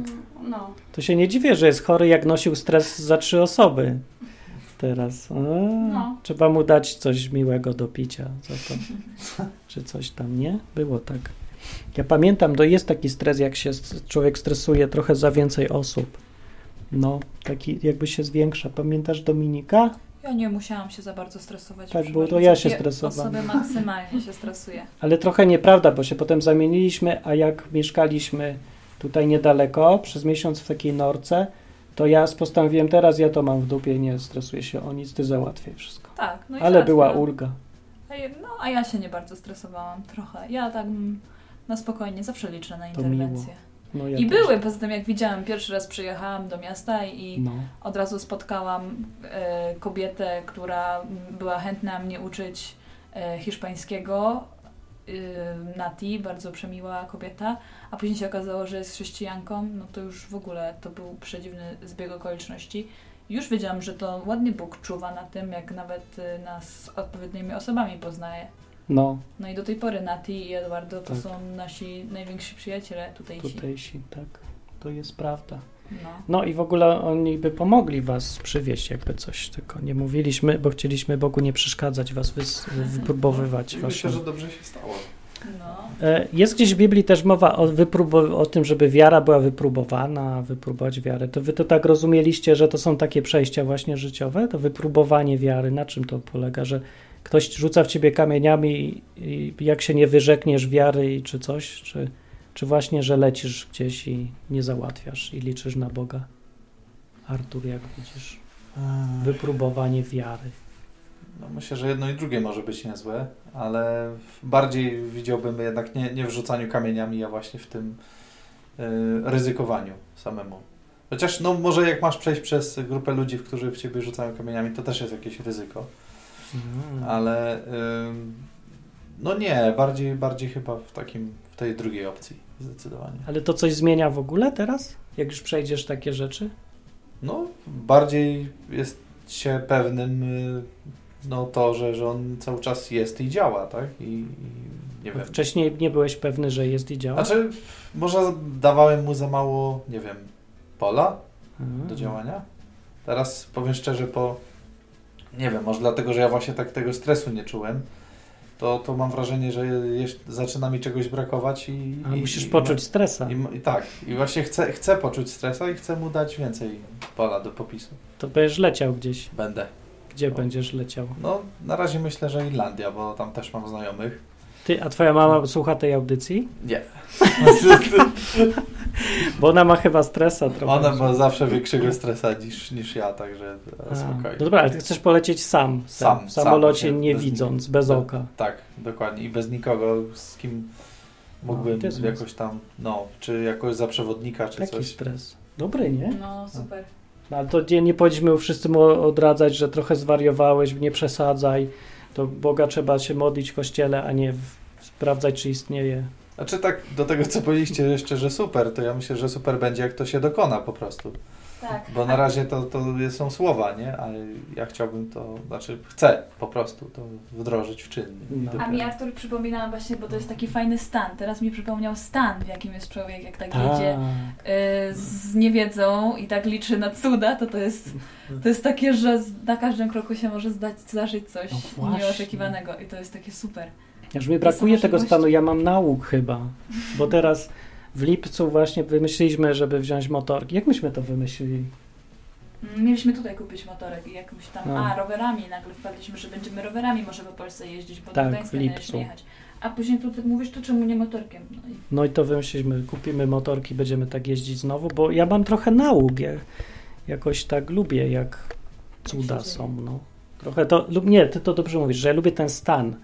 no. To się nie dziwię, że jest chory, jak nosił stres za trzy osoby. Teraz. A, No. Trzeba mu dać coś miłego do picia za to. Czy coś tam, nie? Było tak. Ja pamiętam, to jest taki stres, jak się człowiek stresuje trochę za więcej osób. No, taki jakby się zwiększa. Pamiętasz Dominika? Ja nie musiałam się za bardzo stresować. Tak, bo to ja się dwie stresowałem. Osoby maksymalnie się stresuje. Ale trochę nieprawda, bo się potem zamieniliśmy, a jak mieszkaliśmy tutaj niedaleko, przez miesiąc w takiej norce, to ja postanowiłem teraz, ja to mam w dupie, nie stresuję się o nic, ty załatwiaj wszystko. Tak, no i Ale była no. ulga. No, a ja się nie bardzo stresowałam trochę. Ja tak na spokojnie zawsze liczę na interwencję. No, ja I też. były, poza tym jak widziałam, pierwszy raz przyjechałam do miasta i No. od razu spotkałam e, kobietę, która była chętna mnie uczyć e, hiszpańskiego. E, Nati, bardzo przemiła kobieta, a później się okazało, że jest chrześcijanką, no to już w ogóle to był przedziwny zbieg okoliczności. Już wiedziałam, że to ładnie Bóg czuwa na tym, jak nawet e, nas z odpowiednimi osobami poznaje. No, No i do tej pory Nati i Eduardo to Tak. są nasi najwięksi przyjaciele tutejsi. tutejsi, tak. To jest prawda. No. No i w ogóle oni by pomogli was przywieźć jakby coś, tylko nie mówiliśmy, bo chcieliśmy Bogu nie przeszkadzać, was wys- wypróbowywać. I myślę, że dobrze się stało. No. E, Jest gdzieś w Biblii też mowa o, wypróbu- o tym, żeby wiara była wypróbowana, wypróbować wiarę. To wy to tak rozumieliście, że to są takie przejścia właśnie życiowe? To wypróbowanie wiary, na czym to polega? Że ktoś rzuca w ciebie kamieniami i jak się nie wyrzekniesz wiary czy coś? Czy, czy właśnie, że lecisz gdzieś i nie załatwiasz i liczysz na Boga? Artur, jak widzisz? Wypróbowanie wiary. No, myślę, że jedno i drugie może być niezłe, ale bardziej widziałbym jednak nie, nie w rzucaniu kamieniami, a właśnie w tym y, ryzykowaniu samemu. Chociaż no może jak masz przejść przez grupę ludzi, którzy w ciebie rzucają kamieniami, to też jest jakieś ryzyko, Mm. ale no nie, bardziej, bardziej chyba w takim, w tej drugiej opcji zdecydowanie. Ale to coś zmienia w ogóle teraz? Jak już przejdziesz takie rzeczy? No, bardziej jest się pewnym y, no to, że, że on cały czas jest i działa, tak? I, i nie wiem. Wcześniej nie byłeś pewny, że jest i działa? Znaczy, może dawałem mu za mało, nie wiem, pola Mhm. do działania. Teraz powiem szczerze, po nie wiem, może dlatego, że ja właśnie tak tego stresu nie czułem, to, to mam wrażenie, że zaczyna mi czegoś brakować i. I musisz i, poczuć stresa. I, I tak, i właśnie chcę, chcę poczuć stresa i chcę mu dać więcej pola do popisu. To będziesz leciał gdzieś. Będę. Gdzie No. będziesz leciał? No, na razie myślę, że Irlandia, bo tam też mam znajomych. Ty, a twoja mama słucha tej audycji? Nie. Bo ona ma chyba stresa trochę. Ona ma zawsze większego stresa niż, niż ja, także A, e, spokojnie. No dobra, ale ty chcesz polecieć sam. Sam, w sam, samolocie właśnie, nie bez widząc, bez oka. Tak, dokładnie. I bez nikogo, z kim mógłbym No, jakoś tam, no, czy jakoś za przewodnika, czy Taki coś. stres. Dobry, nie? No, super. No, ale to nie, nie powinniśmy wszyscy mu odradzać, że trochę zwariowałeś, nie przesadzaj. To Boga trzeba się modlić w kościele, a nie w, sprawdzać, czy istnieje. Znaczy tak, do tego co powiedzieliście jeszcze, że super, to ja myślę, że super będzie, jak to się dokona po prostu. Tak. Bo na razie to, to są słowa, nie? Ale ja chciałbym to, znaczy chcę po prostu to wdrożyć w czyn. No. A mi Artur przypominałam właśnie, bo to jest taki fajny stan. Teraz mi przypomniał stan, w jakim jest człowiek, jak tak jedzie y, z niewiedzą i tak liczy na cuda, to to jest, to jest takie, że na każdym kroku się może zdać, zdarzyć coś No nieoczekiwanego i to jest takie super. Aż mi brakuje tego stanu, ja mam nauk chyba, bo teraz w lipcu właśnie wymyśliliśmy, żeby wziąć motorki. Jak myśmy to wymyślili? Mieliśmy tutaj kupić motorek i jakimś tam, No. a rowerami nagle wpadliśmy, że będziemy rowerami może po Polsce jeździć, bo Tak, do Gdańska mieliśmy jechać. A później tu tak mówisz, to czemu nie motorkiem? No i No i to wymyśliliśmy, kupimy motorki, będziemy tak jeździć znowu, bo ja mam trochę nauk, ja jakoś tak lubię, jak cuda są, no. Trochę to, lub nie, ty to dobrze mówisz, że ja lubię ten stan.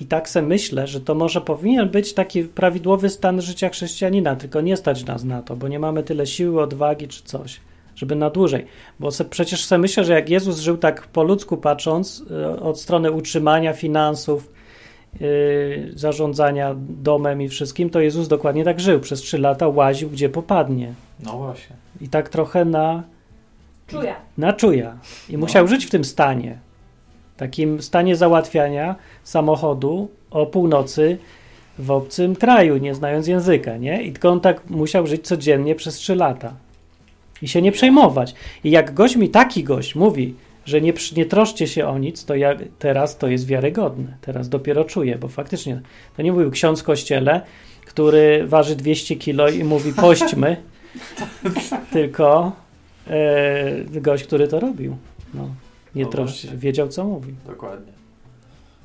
I tak se myślę, że to może powinien być taki prawidłowy stan życia chrześcijanina, tylko nie stać nas na to, bo nie mamy tyle siły, odwagi czy coś, żeby na dłużej. Bo se, przecież sobie myślę, że jak Jezus żył tak po ludzku patrząc, y, od strony utrzymania finansów, y, zarządzania domem i wszystkim, to Jezus dokładnie tak żył. Przez trzy lata łaził, gdzie popadnie. No właśnie. I tak trochę na, czuję. na czuja. I No. musiał żyć w tym stanie. Takim stanie załatwiania samochodu o północy w obcym kraju, nie znając języka, nie? I tylko on tak musiał żyć codziennie przez trzy lata. I się nie przejmować. I jak gość mi, taki gość mówi, że nie, nie troszcie się o nic, to ja teraz to jest wiarygodne. Teraz dopiero czuję, bo faktycznie to nie mówił ksiądz w kościele, który waży 200 kilo i mówi pośćmy, tylko e, gość, który to robił. No, nie No właśnie. wiedział co mówi. Dokładnie.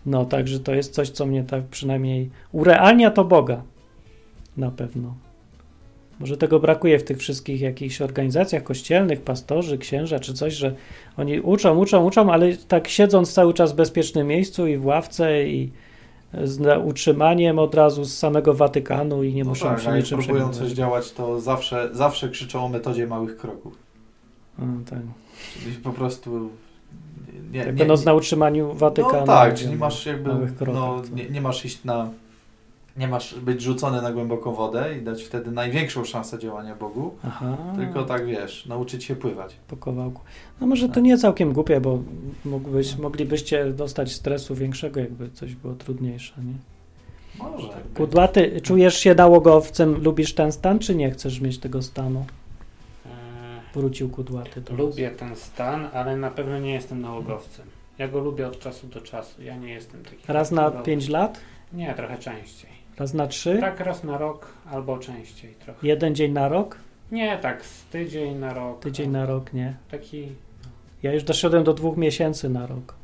No, także to jest coś, co mnie tak przynajmniej urealnia to Boga. Na pewno. Może tego brakuje w tych wszystkich jakichś organizacjach kościelnych, pastorzy, księża czy coś, że oni uczą, uczą, uczą, ale tak siedząc cały czas w bezpiecznym miejscu i w ławce i z utrzymaniem od razu z samego Watykanu i nie No muszą tak, się niczym próbują coś działać, to zawsze, zawsze krzyczą o metodzie małych kroków. A, tak. Czyli po prostu... Nie, Tak nie, będąc na utrzymaniu Watykanu. No tak, czyli masz jakby, krokach, no, co. nie, nie masz iść na, nie masz być rzucony na głęboką wodę i dać wtedy największą szansę działania Bogu, Aha. tylko tak wiesz, nauczyć się pływać. po kawałku. No może to Tak. nie całkiem głupie, bo mógłbyś, moglibyście dostać stresu większego, jakby coś było trudniejsze, nie? Może. Kudłaty, czujesz się nałogowcem, lubisz ten stan, czy nie chcesz mieć tego stanu? Wrócił kudłaty. do nas. Lubię ten stan, ale na pewno nie jestem nałogowcem. Ja go lubię od czasu do czasu. Ja nie jestem taki. Raz na. 5 lat? Nie, trochę częściej. Raz na 3? Tak, raz na rok albo częściej trochę. Jeden dzień na rok? Nie, tak, z tydzień na rok. Tydzień na rok, nie. Taki. Ja już doszedłem do dwóch miesięcy na rok.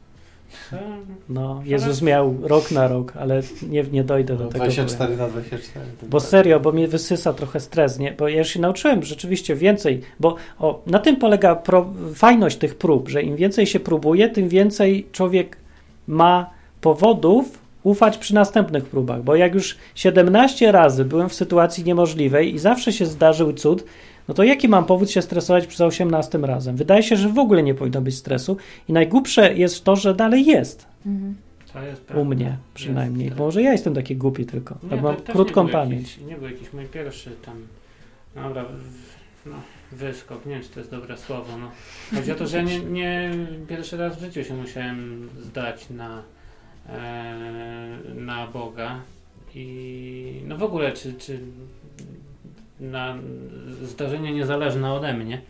No, Jezus miał rok na rok, ale nie, nie dojdę do No, tego. 24 na 24. to Bo tak. serio, bo mnie wysysa trochę stres, nie? Bo ja już się nauczyłem rzeczywiście więcej, bo o, na tym polega pro, fajność tych prób, że im więcej się próbuje, tym więcej człowiek ma powodów ufać przy następnych próbach, bo jak już 17 razy byłem w sytuacji niemożliwej i zawsze się zdarzył cud, no to jaki mam powód się stresować przy 18 razem? Wydaje się, że w ogóle nie powinno być stresu i najgłupsze jest to, że dalej jest. To jest U mnie przynajmniej. Jest, Bo może ja jestem taki głupi tylko. Nie, mam krótką nie pamięć. Jakiś, nie był jakiś mój pierwszy tam. Dobra, w- no, wyskok, nie wiem czy to jest dobre słowo. No. Chodzi o to, że nie, nie pierwszy raz w życiu się musiałem zdać na, e, na Boga. I no w ogóle, czy, czy na zdarzenie niezależne ode mnie.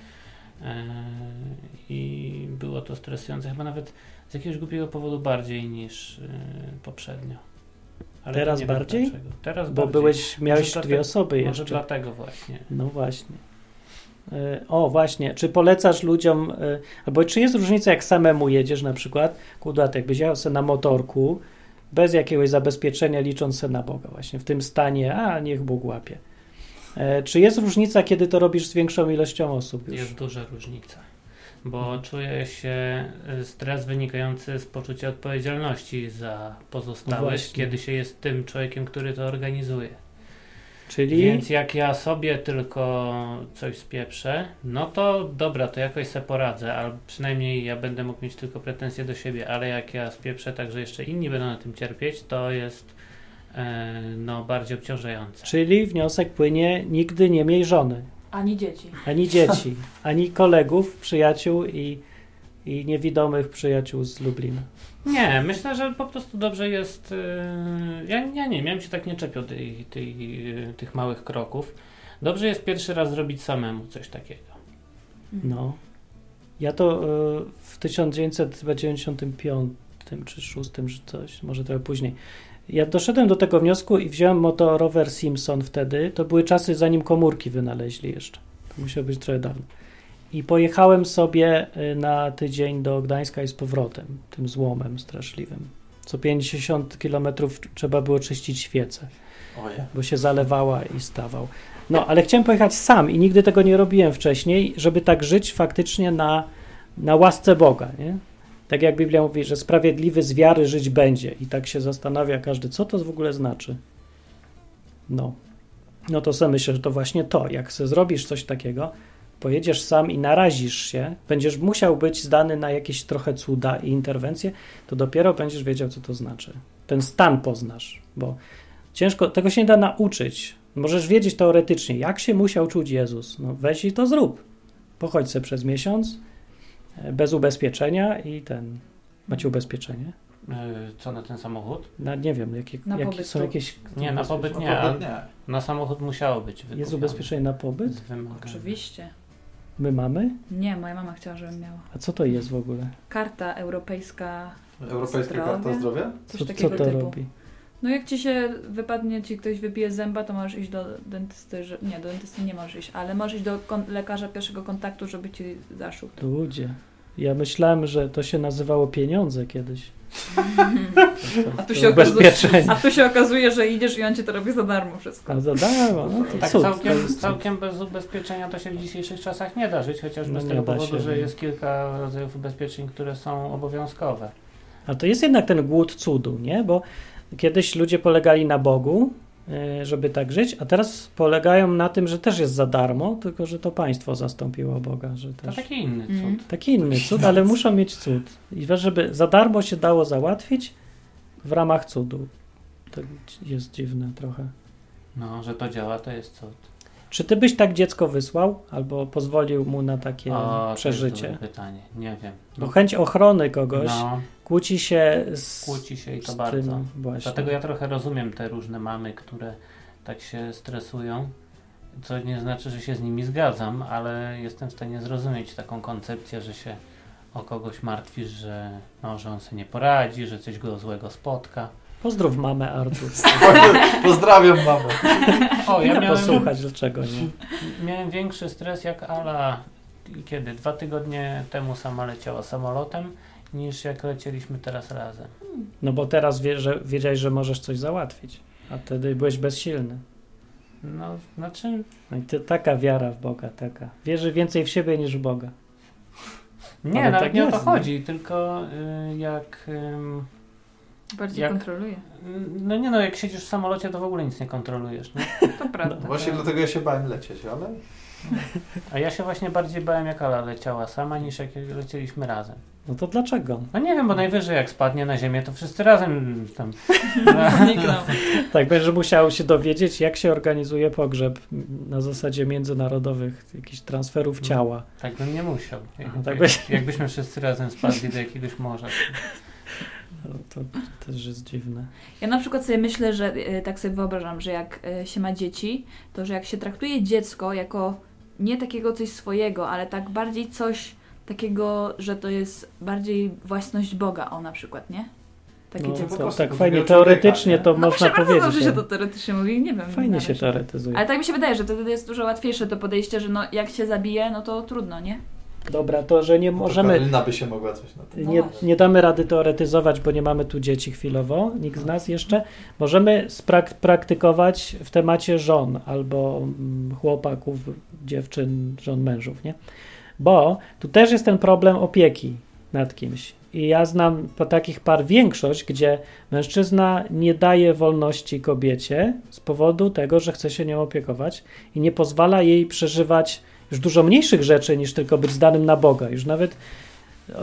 E, I było to stresujące, chyba nawet z jakiegoś głupiego powodu bardziej niż e, poprzednio. Ale Teraz bardziej? Teraz Bo bardziej. byłeś, miałeś Może dwie dlatego- osoby Może jeszcze. dlatego właśnie. No właśnie. E, O, właśnie. Czy polecasz ludziom, albo czy jest różnica, jak samemu jedziesz na przykład, kudat, jakbyś jechał sobie na motorku, bez jakiegoś zabezpieczenia, licząc se na Boga, właśnie w tym stanie, a niech Bóg łapie. E, Czy jest różnica, kiedy to robisz z większą ilością osób już? Jest duża różnica. Bo czuję się y, stres wynikający z poczucia odpowiedzialności za pozostałych, kiedy się jest tym człowiekiem, który to organizuje. Czyli Więc jak ja sobie tylko coś spieprzę, no to dobra, to jakoś se poradzę, albo przynajmniej ja będę mógł mieć tylko pretensje do siebie, ale jak ja spieprzę tak, że jeszcze inni będą na tym cierpieć, to jest e, no bardziej obciążające. Czyli wniosek płynie, nigdy nie miej żony, Ani dzieci. ani dzieci, ani kolegów, przyjaciół i, i niewidomych przyjaciół z Lublina. Nie, myślę, że po prostu dobrze jest. Yy, ja, ja nie, ja bym się tak nie czepiał tej, tej, yy, tych małych kroków. Dobrze jest pierwszy raz zrobić samemu coś takiego. No. Ja to w 1995 czy 6 czy coś, może trochę później, Ja doszedłem do tego wniosku i wziąłem motorower Simpson wtedy. To były czasy, zanim komórki wynaleźli jeszcze. To musiało być trochę dawno. I pojechałem sobie y, na tydzień do Gdańska i z powrotem, tym złomem straszliwym. Co 50 kilometrów trzeba było czyścić świecę Oje. bo się zalewała i stawał. No, ale chciałem pojechać sam i nigdy tego nie robiłem wcześniej, żeby tak żyć faktycznie na, na łasce Boga, nie? Tak jak Biblia mówi, że sprawiedliwy z wiary żyć będzie i tak się zastanawia każdy, co to w ogóle znaczy. No. No to sobie myślę, że to właśnie to. Jak sobie zrobisz coś takiego, pojedziesz sam i narazisz się, będziesz musiał być zdany na jakieś trochę cuda i interwencje, to dopiero będziesz wiedział, co to znaczy. Ten stan poznasz, bo Ciężko, tego się nie da nauczyć. Możesz wiedzieć teoretycznie, jak się musiał czuć Jezus. No weź i to zrób. Pochodź sobie przez miesiąc, bez ubezpieczenia i ten. Macie ubezpieczenie? Yy, co na ten samochód? Na, nie wiem, jakie, Na są jakieś. Nie, na pobyt nie, pobyt ale nie. na samochód musiało być Jest ubezpieczenie na pobyt? Oczywiście. My mamy? Nie, moja mama chciała, żebym miała. A co to jest w ogóle? Karta europejska, Europejska Zdrowia? Karta Zdrowia? coś Co, co takiego to typu. robi? No jak ci się wypadnie, ci ktoś wybije zęba, to możesz iść do dentysty, że, nie, do dentysty nie możesz iść, ale możesz iść do kon- lekarza pierwszego kontaktu, żeby ci zaszył. to. Ludzie. Ja myślałem, że to się nazywało pieniądze kiedyś. A tu To się okazuje, a tu się okazuje, że idziesz i on ci to robi za darmo wszystko. A za darmo, no to Tak cud, to całkiem, jest cud. całkiem bez ubezpieczenia to się w dzisiejszych czasach nie da żyć, chociażby No z tego powodu, się, że no. jest kilka rodzajów ubezpieczeń, które są obowiązkowe. A to jest jednak ten głód cudu, nie? Bo kiedyś ludzie polegali na Bogu, żeby tak żyć, a teraz polegają na tym, że też jest za darmo, tylko że to państwo zastąpiło Boga, że To też... taki inny cud. Mm. Taki inny cud, ale muszą mieć cud. I wiesz, żeby za darmo się dało załatwić w ramach cudu. To jest dziwne trochę. No, że to działa, to jest cud. Czy ty byś tak dziecko wysłał, albo pozwolił mu na takie O, to jest przeżycie? pytanie, nie wiem. Bo chęć ochrony kogoś No, kłóci się z, kłóci się i to bardzo. właśnie. Dlatego ja trochę rozumiem te różne mamy, które tak się stresują. Co nie znaczy, że się z nimi zgadzam, ale jestem w stanie zrozumieć taką koncepcję, że się o kogoś martwisz, że, no, że on sobie nie poradzi, że coś go złego spotka. Pozdrów mamę, Artur. Pozdrawiam mamę. O, ja miałem, Posłuchać, dlaczego nie. miałem większy stres jak Ala, kiedy? Dwa tygodnie temu sama leciała samolotem, niż jak lecieliśmy teraz razem. No bo teraz wie, że, wiedziałeś, że możesz coś załatwić, a wtedy byłeś bezsilny. No, znaczy, No i ty, taka wiara w Boga, taka. Wierzy więcej w siebie niż w Boga. nie, Ale nawet tak nie o jest, to no. chodzi, tylko y, jak... ym, Bardziej Jak- kontroluje. No nie no, jak siedzisz w samolocie, to w ogóle nic nie kontrolujesz. Nie? To prawda. Właśnie dlatego ja się bałem lecieć, ale A ja się właśnie bardziej bałem, jak Ala leciała sama, niż jak lecieliśmy razem. No to dlaczego? No nie wiem, bo najwyżej jak spadnie na ziemię, to wszyscy razem tam... Tak, będziesz musiał się dowiedzieć, jak się organizuje pogrzeb na zasadzie międzynarodowych, jakichś transferów No. ciała. Tak bym nie musiał. Jak, Aha, tak jak, byś- jakbyśmy wszyscy razem spadli do jakiegoś morza. No, to też jest dziwne. Ja na przykład sobie myślę, że y, tak sobie wyobrażam, że jak y, się ma dzieci, to że jak się traktuje dziecko jako nie takiego coś swojego, ale tak bardziej coś takiego, że to jest bardziej własność Boga, o na przykład, nie? Takie No, dziecko. to, tak fajnie, teoretycznie nie? to No można właśnie powiedzieć. dobrze się to teoretycznie mówi, nie wiem. Fajnie się teoretyzuje. Ale tak mi się wydaje, że wtedy jest dużo łatwiejsze to podejście, że no jak się zabije, no to trudno, nie? Dobra, to, że nie No to możemy, Karolina by się mogła coś na tym. No nie, właśnie. nie damy rady teoretyzować, bo nie mamy tu dzieci chwilowo, nikt z nas jeszcze. Możemy sprak- praktykować w temacie żon albo mm, chłopaków, dziewczyn, żon, mężów, nie? Bo tu też jest ten problem opieki nad kimś. I ja znam po takich par większość, gdzie mężczyzna nie daje wolności kobiecie z powodu tego, że chce się nią opiekować i nie pozwala jej przeżywać już dużo mniejszych rzeczy niż tylko być zdanym na Boga. Już nawet e,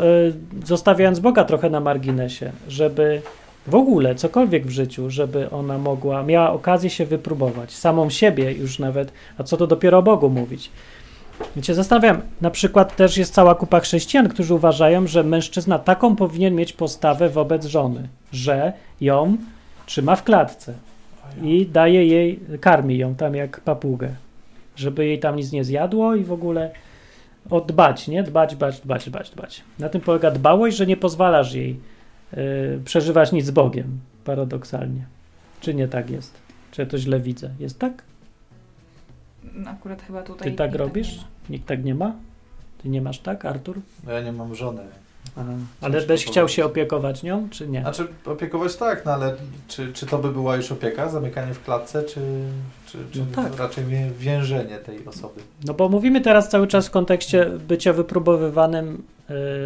zostawiając Boga trochę na marginesie, żeby w ogóle cokolwiek w życiu, żeby ona mogła, miała okazję się wypróbować, samą siebie już nawet, a co to dopiero o Bogu mówić. Wiecie, zastanawiam, na przykład też jest cała kupa chrześcijan, którzy uważają, że mężczyzna taką powinien mieć postawę wobec żony, że ją trzyma w klatce i daje jej, karmi ją tam jak papugę, żeby jej tam nic nie zjadło i w ogóle o dbać, nie? Dbać, dbać, dbać, dbać, dbać. Na tym polega dbałość, że nie pozwalasz jej y, przeżywać nic z Bogiem. paradoksalnie. Czy nie tak jest? Czy ja to źle widzę? Jest tak? No, Akurat chyba tutaj. Ty tak nikt robisz? nie ma. Nikt tak nie ma? Ty nie masz tak, Artur? No Ja nie mam żony. Aha. Ale byś chciał się opiekować nią, czy nie? Znaczy opiekować tak, no ale czy, czy to by była już opieka, zamykanie w klatce, czy, czy, czy No tak. raczej wię- więzienie tej osoby? No bo mówimy teraz cały czas w kontekście bycia wypróbowywanym,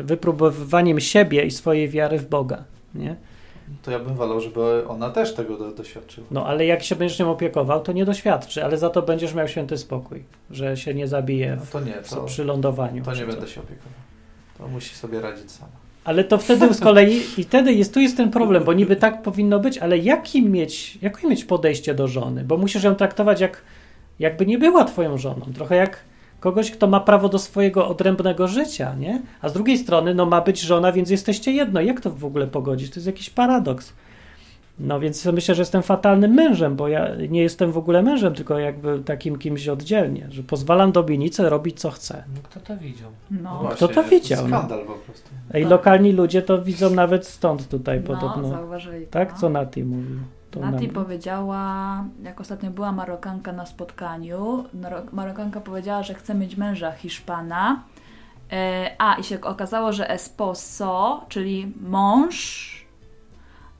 y, wypróbowywaniem siebie i swojej wiary w Boga, nie? To ja bym wolał, żeby ona też tego do, doświadczyła. No ale jak się będziesz nią opiekował, to nie doświadczy, ale za to będziesz miał święty spokój, że się nie zabije No to nie, w, to, przy lądowaniu. to nie będę się opiekował. To musi sobie radzić sama. Ale to wtedy z kolei, i wtedy jest, tu jest ten problem, bo niby tak powinno być, ale jakim mieć, jakie mieć podejście do żony? Bo musisz ją traktować jak, jakby nie była twoją żoną. Trochę jak kogoś, kto ma prawo do swojego odrębnego życia, nie? A z drugiej strony, no ma być żona, więc jesteście jedno. Jak to w ogóle pogodzić? To jest jakiś paradoks. No więc myślę, że jestem fatalnym mężem, bo ja nie jestem w ogóle mężem, tylko jakby takim kimś oddzielnie, że pozwalam Dominice robić co chce. No kto to widział? No, właśnie, kto to widział, no? Skandal po prostu. Ej, Tak. lokalni ludzie to widzą nawet stąd tutaj no podobno. zauważyli. to. Tak? Co Nati mówił? To Nati nam- powiedziała, jak ostatnio była Marokanka na spotkaniu, Marokanka powiedziała, że chce mieć męża Hiszpana. E, a, i się okazało, że esposo, czyli mąż,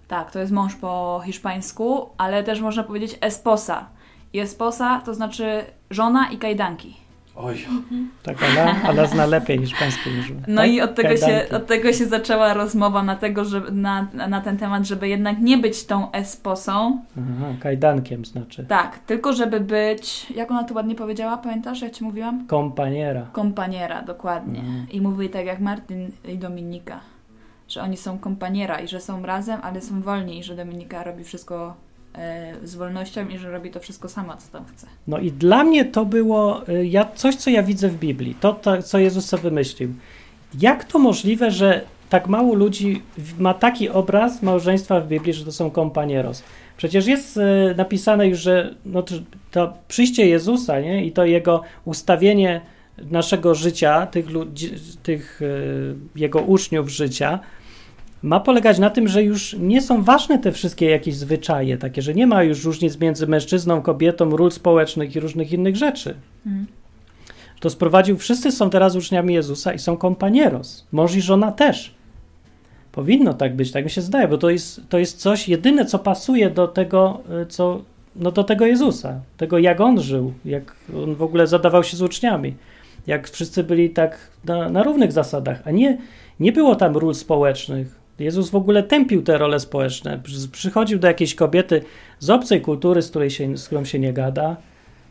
tak, to jest mąż po hiszpańsku, ale też można powiedzieć esposa. I esposa to znaczy żona i kajdanki. Oj, Tak, Ala, Ala zna lepiej hiszpański niż my. No tak? i od tego, się, od tego się zaczęła rozmowa na, tego, że, na, na ten temat, żeby jednak nie być tą esposą, Aha, kajdankiem znaczy. Tak, tylko żeby być, jak ona to ładnie powiedziała, pamiętasz, jak ci mówiłam? Kompaniera. Kompaniera, dokładnie. Mhm. I mówi tak jak Martin i Dominika, że oni są kompaniera i że są razem, ale są wolni i że Dominika robi wszystko e, z wolnością i że robi to wszystko sama, co tam chce. No i dla mnie to było y, ja, coś, co ja widzę w Biblii. To, to, co Jezus sobie wymyślił. Jak to możliwe, że tak mało ludzi ma taki obraz małżeństwa w Biblii, że to są companieros? Przecież jest y, napisane już, że no, to przyjście Jezusa nie? i to jego ustawienie naszego życia, tych, ludzi, tych y, jego uczniów życia, ma polegać na tym, że już nie są ważne te wszystkie jakieś zwyczaje, takie, że nie ma już różnic między mężczyzną, kobietą, ról społecznych i różnych innych rzeczy. Mhm. To sprowadził, wszyscy są teraz uczniami Jezusa i są companieros. Mąż i żona też. Powinno tak być, tak mi się zdaje, bo to jest, to jest coś jedyne, co pasuje do tego, y, co, no do tego Jezusa, tego jak on żył, jak on w ogóle zadawał się z uczniami, jak wszyscy byli tak na, na równych zasadach, a nie, nie było tam ról społecznych. Jezus w ogóle tępił te role społeczne. Przy- Przychodził do jakiejś kobiety z obcej kultury, z, której się, z którą się nie gada,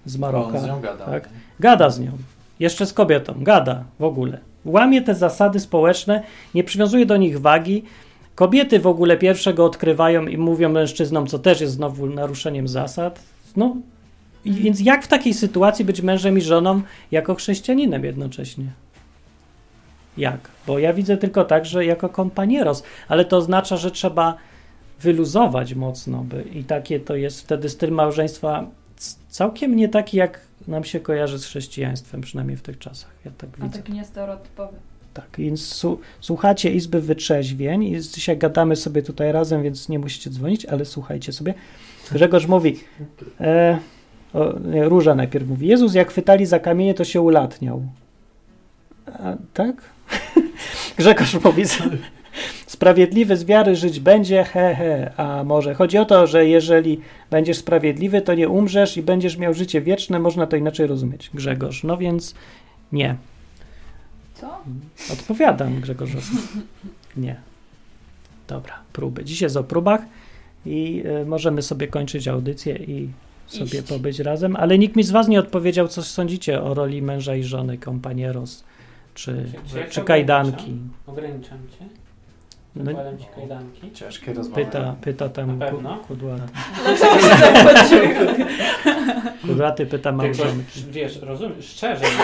z Maroka. on z nią gada. tak. Gada z nią. Jeszcze z kobietą. Gada w ogóle. Łamie te zasady społeczne, nie przywiązuje do nich wagi. Kobiety w ogóle pierwsze go odkrywają i mówią mężczyznom, co też jest znowu naruszeniem zasad. No, i więc jak w takiej sytuacji być mężem i żoną jako chrześcijaninem jednocześnie? Jak? Bo ja widzę tylko tak, że jako kompanieros, ale to oznacza, że trzeba wyluzować mocno by, i takie to jest wtedy styl małżeństwa całkiem nie taki, jak nam się kojarzy z chrześcijaństwem, przynajmniej w tych czasach. Ja tak A widzę. taki niestereotypowy. Tak, więc słuchacie Izby Wytrzeźwień i dzisiaj gadamy sobie tutaj razem, więc nie musicie dzwonić, ale słuchajcie sobie. Grzegorz mówi, e, o, nie, Róża najpierw mówi, Jezus jak chwytali za kamienie, to się ulatniał. A, tak? Grzegorz mówi, sprawiedliwy z wiary żyć będzie, he, he. A może chodzi o to, że jeżeli będziesz sprawiedliwy, to nie umrzesz i będziesz miał życie wieczne, można to inaczej rozumieć. Grzegorz, no więc nie. Co? Odpowiadam Grzegorzowi. Nie. Dobra, próby. Dziś jest o próbach i y, możemy sobie kończyć audycję i sobie Iść. pobyć razem, ale nikt mi z was nie odpowiedział, co sądzicie o roli męża i żony, companieros, czy, Czy czy kajdanki. Ograniczam cię. No, Zakładam ci kajdanki. Ciężkie rozmowy. pyta, pyta tam ku- kudłaty. Tak patrzyły? Kudłaty pyta małżonki. wiesz, rozumiesz, szczerze.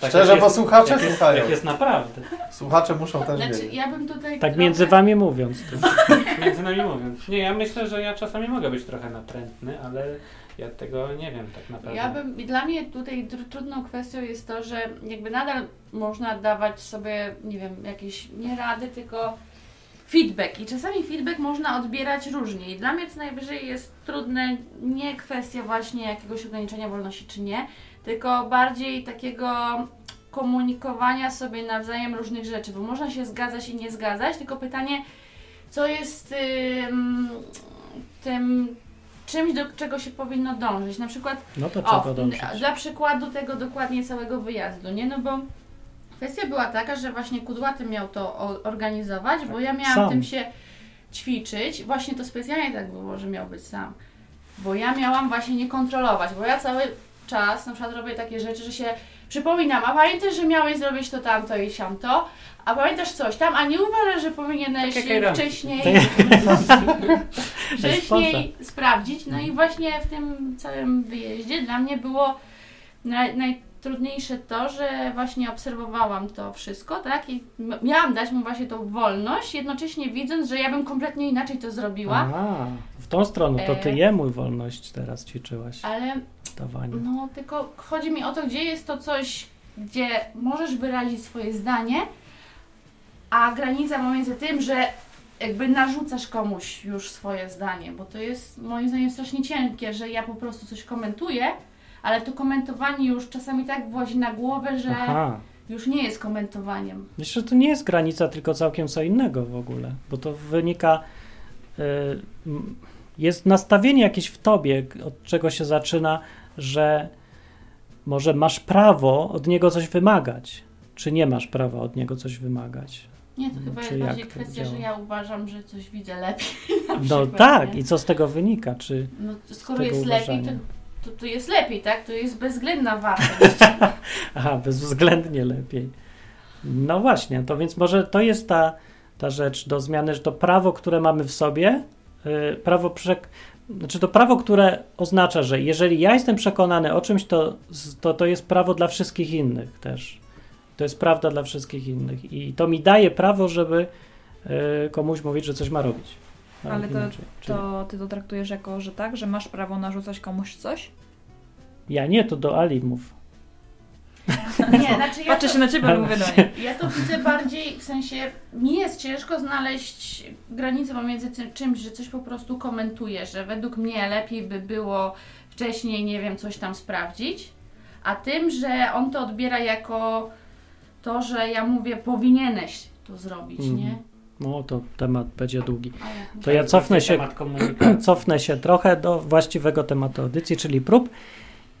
Tak Szczerze, jak bo jest- słuchacze jak jest, słuchają. Jak jest naprawdę. Słuchacze muszą też Znaczy, wiedzieć. ja bym tutaj. Tak trochę- między wami mówiąc. Między nami mówiąc. Nie, ja myślę, że ja czasami mogę być trochę natrętny, ale ja tego nie wiem tak naprawdę. Ja bym, i dla mnie tutaj tr- trudną kwestią jest to, że jakby nadal można dawać sobie, nie wiem, jakieś nie rady, tylko feedback i czasami feedback można odbierać różnie i dla mnie co najwyżej jest trudne nie kwestia właśnie jakiegoś ograniczenia wolności czy nie, tylko bardziej takiego komunikowania sobie nawzajem różnych rzeczy, bo można się zgadzać i nie zgadzać, tylko pytanie, co jest ym, tym czymś, do czego się powinno dążyć. Na przykład No to o, trzeba dążyć. dla przykładu tego dokładnie całego wyjazdu, nie? No bo kwestia była taka, że właśnie Kudłaty miał to o- organizować, bo ja miałam Sam. tym się ćwiczyć. Właśnie to specjalnie tak było, że miał być sam. Bo ja miałam właśnie nie kontrolować, bo ja cały czas na przykład robię takie rzeczy, że się przypominam, a pamiętasz, że miałeś zrobić to tamto i siamto, a pamiętasz coś tam, a nie uważasz, że powinieneś Tak jak wcześniej Tak wcześniej sprawdzić. No i właśnie w tym całym wyjeździe dla mnie było naj, najtrudniejsze to, że właśnie obserwowałam to wszystko, tak? I miałam dać mu właśnie tą wolność, jednocześnie widząc, że ja bym kompletnie inaczej to zrobiła, Aha, w tą stronę, to ty E. jemu wolność teraz ćwiczyłaś, ale dawanie. no tylko chodzi mi o to, gdzie jest to coś, gdzie możesz wyrazić swoje zdanie, a granica pomiędzy tym, że jakby narzucasz komuś już swoje zdanie, bo to jest moim zdaniem strasznie cienkie, że ja po prostu coś komentuję, ale to komentowanie już czasami tak włazi na głowę, że Aha. już nie jest komentowaniem. Myślę, że to nie jest granica, tylko całkiem co innego w ogóle, bo to wynika. y, jest nastawienie jakieś w tobie, od czego się zaczyna, że może masz prawo od niego coś wymagać, czy nie masz prawa od niego coś wymagać. Nie, to chyba Czy jest bardziej kwestia, że ja uważam, że coś widzę lepiej. na No przykład, tak, nie? i co z tego wynika? Czy No, skoro jest lepiej, to, to, to jest lepiej, tak? To jest bezwzględna wartość. Aha, bezwzględnie lepiej. No właśnie, to więc może to jest ta, ta rzecz do zmiany, że to prawo, które mamy w sobie, yy, prawo przek... Znaczy to prawo, które oznacza, że jeżeli ja jestem przekonany o czymś, to, to to jest prawo dla wszystkich innych też. To jest prawda dla wszystkich innych. I to mi daje prawo, żeby yy, komuś mówić, że coś ma robić. A Ale to- inaczej. To ty to traktujesz jako, że tak, że masz prawo narzucać komuś coś? Ja nie, to do Ali mów. Nie, znaczy ja Patrzę to, się na ciebie, ale mówię do niej. ja to widzę bardziej, w sensie nie jest ciężko znaleźć granicę pomiędzy tym, czymś, że coś po prostu komentuje, że według mnie lepiej by było wcześniej, nie wiem, coś tam sprawdzić, a tym, że on to odbiera jako to, że ja mówię, powinieneś to zrobić, Mhm. nie? No to temat będzie długi. To ja cofnę się, Temat komunikacji. cofnę się trochę do właściwego tematu audycji, czyli prób.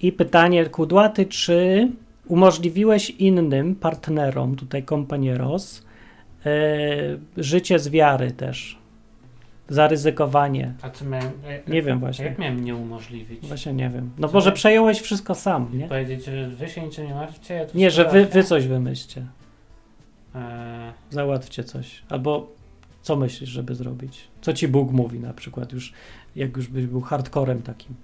I pytanie kudłaty, czy umożliwiłeś innym partnerom, tutaj kompanieros, e, życie z wiary też? Zaryzykowanie. A co miałem... jak- Nie wiem właśnie. Jak miałem nie umożliwić? Właśnie nie wiem. No Co? może przejąłeś wszystko sam, nie? Powiedzieć, że wy się niczym nie martwcie, ja Nie, że wy, wy coś wymyślcie. Eee, Załatwcie coś. Albo co myślisz, żeby zrobić? Co ci Bóg mówi na przykład, już, jak już byś był hardcorem takim.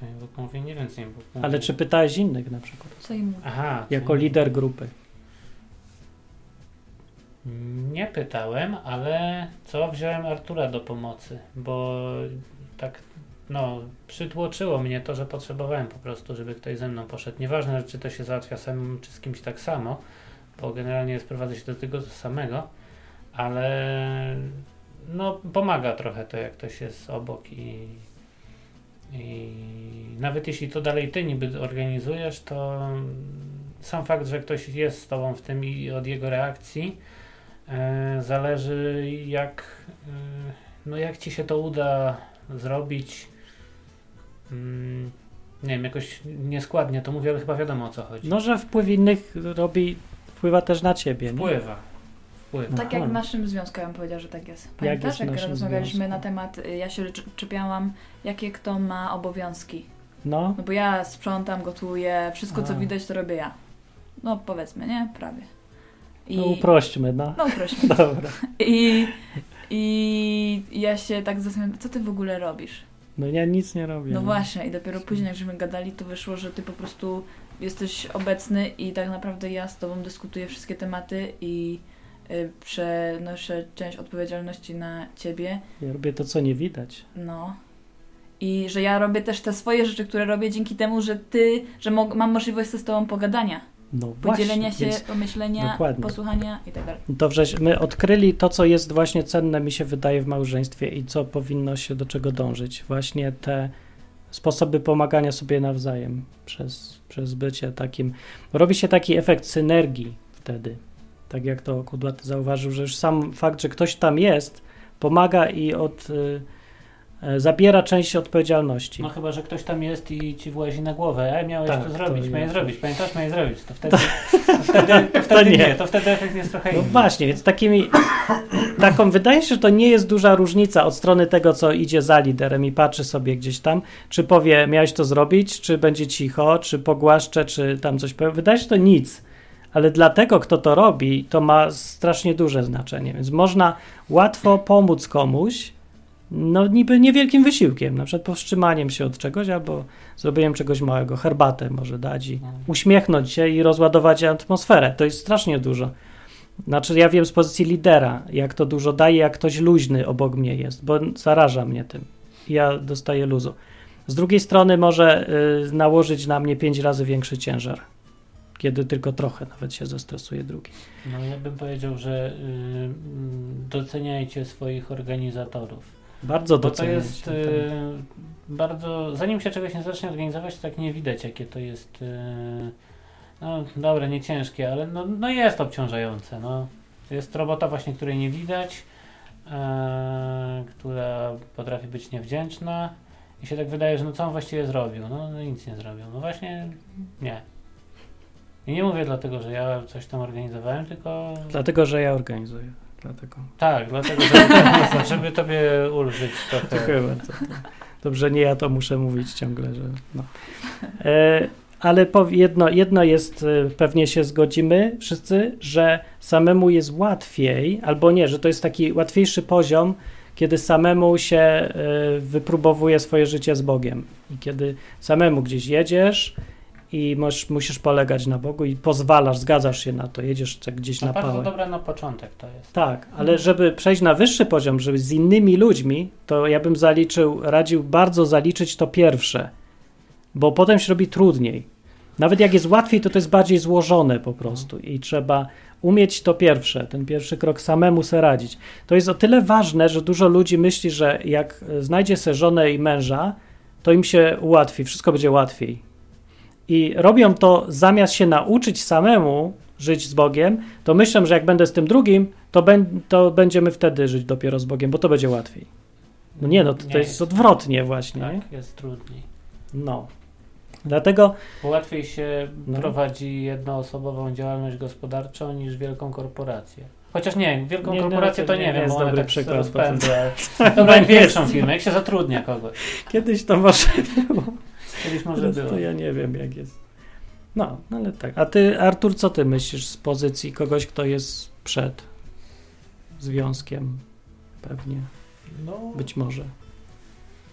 co mi Bóg mówi? Nie wiem, co mi Bóg mówi. Ale czy pytałeś innych na przykład? Co im mówię? Aha. co Jako mi- lider grupy. Nie pytałem, ale co wziąłem Artura do pomocy, bo tak, no, przytłoczyło mnie to, że potrzebowałem po prostu, żeby ktoś ze mną poszedł. Nieważne, czy to się załatwia samym, czy z kimś tak samo, bo generalnie sprowadzę się do tego samego, ale no, pomaga trochę to, jak ktoś jest obok i, i nawet jeśli to dalej ty niby organizujesz, to sam fakt, że ktoś jest z tobą w tym i od jego reakcji, E, Zależy jak, e, no jak ci się to uda zrobić. Mm, Nie wiem, jakoś nieskładnie to mówię, ale chyba wiadomo o co chodzi. No, że wpływ innych robi, wpływa też na ciebie. Nie? Wpływa. Wpływa. Tak jak Aha. w naszym związku, ja bym powiedziała, że tak jest. Pamiętasz, jak, naszym rozmawialiśmy związku? na temat, y, ja się cz- czepiałam, jakie kto ma obowiązki. No, No bo ja sprzątam, gotuję, wszystko co A. widać to robię ja. No powiedzmy, nie? Prawie. I, no uprośćmy, no. no proszę. Dobra. I, I ja się tak zastanawiam, co ty w ogóle robisz? No ja nic nie robię. No właśnie, i dopiero później, jak żeśmy gadali, to wyszło, że ty po prostu jesteś obecny i tak naprawdę ja z tobą dyskutuję wszystkie tematy i y, przenoszę część odpowiedzialności na ciebie. Ja robię to, co nie widać. No. I że ja robię też te swoje rzeczy, które robię dzięki temu, że ty, że mam możliwość ze z tobą pogadania. No właśnie, podzielenia się, więc pomyślenia, dokładnie. posłuchania i tak dalej. to wrześ, my odkryli to, co jest właśnie cenne, mi się wydaje, w małżeństwie i co powinno się do czego dążyć. Właśnie te sposoby pomagania sobie nawzajem przez, przez bycie takim. Robi się taki efekt synergii wtedy. Tak jak to Kudłaty zauważył, że już sam fakt, że ktoś tam jest, pomaga i od, y, zabiera część odpowiedzialności. No chyba, że ktoś tam jest i ci włazi na głowę. E, miałeś Tak, to to zrobić, miałeś zrobić, pamiętasz, miałeś zrobić. To wtedy, to wtedy, to wtedy nie. nie. to wtedy efekt jest trochę No inny. właśnie, więc takimi, taką wydaje się, że to nie jest duża różnica od strony tego, co idzie za liderem i patrzy sobie gdzieś tam, czy powie, miałeś to zrobić, czy będzie cicho, czy pogłaszcze, czy tam coś powie. Wydaje się, że to nic. Ale dla tego, kto to robi, to ma strasznie duże znaczenie. Więc można łatwo pomóc komuś, no niby niewielkim wysiłkiem, na przykład powstrzymaniem się od czegoś albo zrobieniem czegoś małego, herbatę może dać i No. uśmiechnąć się i rozładować atmosferę. To jest strasznie dużo. Znaczy, ja wiem z pozycji lidera, jak to dużo daje, jak ktoś luźny obok mnie jest, bo zaraża mnie tym. Ja dostaję luzu. Z drugiej strony może y, nałożyć na mnie pięć razy większy ciężar, kiedy tylko trochę nawet się zestresuje drugi. No ja bym powiedział, że y, mm, doceniajcie swoich organizatorów. Bardzo Bo to doceniam. jest y, bardzo. Zanim się czegoś nie zacznie organizować, to tak nie widać, jakie to jest. Y, no dobra, nie ciężkie, ale no, no jest obciążające. No. Jest robota właśnie, której nie widać, e, która potrafi być niewdzięczna i się tak wydaje, że no co on właściwie zrobił? No, no nic nie zrobił. No właśnie nie. I nie mówię dlatego, że ja coś tam organizowałem, tylko Dlatego, że ja organizuję. Dlatego. tak, dlatego, żeby, żeby tobie ulżyć trochę. Dobrze, nie ja to muszę mówić ciągle, że no. E, ale jedno, jedno jest, e, pewnie się zgodzimy wszyscy, że samemu jest łatwiej, albo nie, że to jest taki łatwiejszy poziom, kiedy samemu się e, wypróbowuje swoje życie z Bogiem. I kiedy samemu gdzieś jedziesz i możesz, musisz polegać na Bogu i pozwalasz, zgadzasz się na to, jedziesz tak gdzieś No na bardzo pałę. dobre na początek to jest. Tak, ale żeby przejść na wyższy poziom, żeby z innymi ludźmi, to ja bym zaliczył, radził bardzo zaliczyć to pierwsze, bo potem się robi trudniej. Nawet jak jest łatwiej, to to jest bardziej złożone po prostu i trzeba umieć to pierwsze, ten pierwszy krok samemu se radzić. To jest o tyle ważne, że dużo ludzi myśli, że jak znajdzie sobie żonę i męża, to im się ułatwi, wszystko będzie łatwiej. I robią to zamiast się nauczyć samemu żyć z Bogiem, to myślę, że jak będę z tym drugim, to, to będziemy wtedy żyć dopiero z Bogiem, bo to będzie łatwiej. No nie, no to, to jest odwrotnie właśnie. nie? Tak, jest trudniej. No. Dlatego Bo łatwiej się No. prowadzi jednoosobową działalność gospodarczą niż wielką korporację. Chociaż nie, wielką Nie, no, korporację to to nie nie, wiem, jest bo dobry tak przykład, rozpędza. Dobra, jak większą firmę, jak się zatrudnia kogoś. kiedyś to może było, Kiedyś może było. to ja nie wiem jak jest. No, no ale tak. A ty, Artur, co ty myślisz z pozycji kogoś, kto jest przed związkiem? Pewnie, No, być może.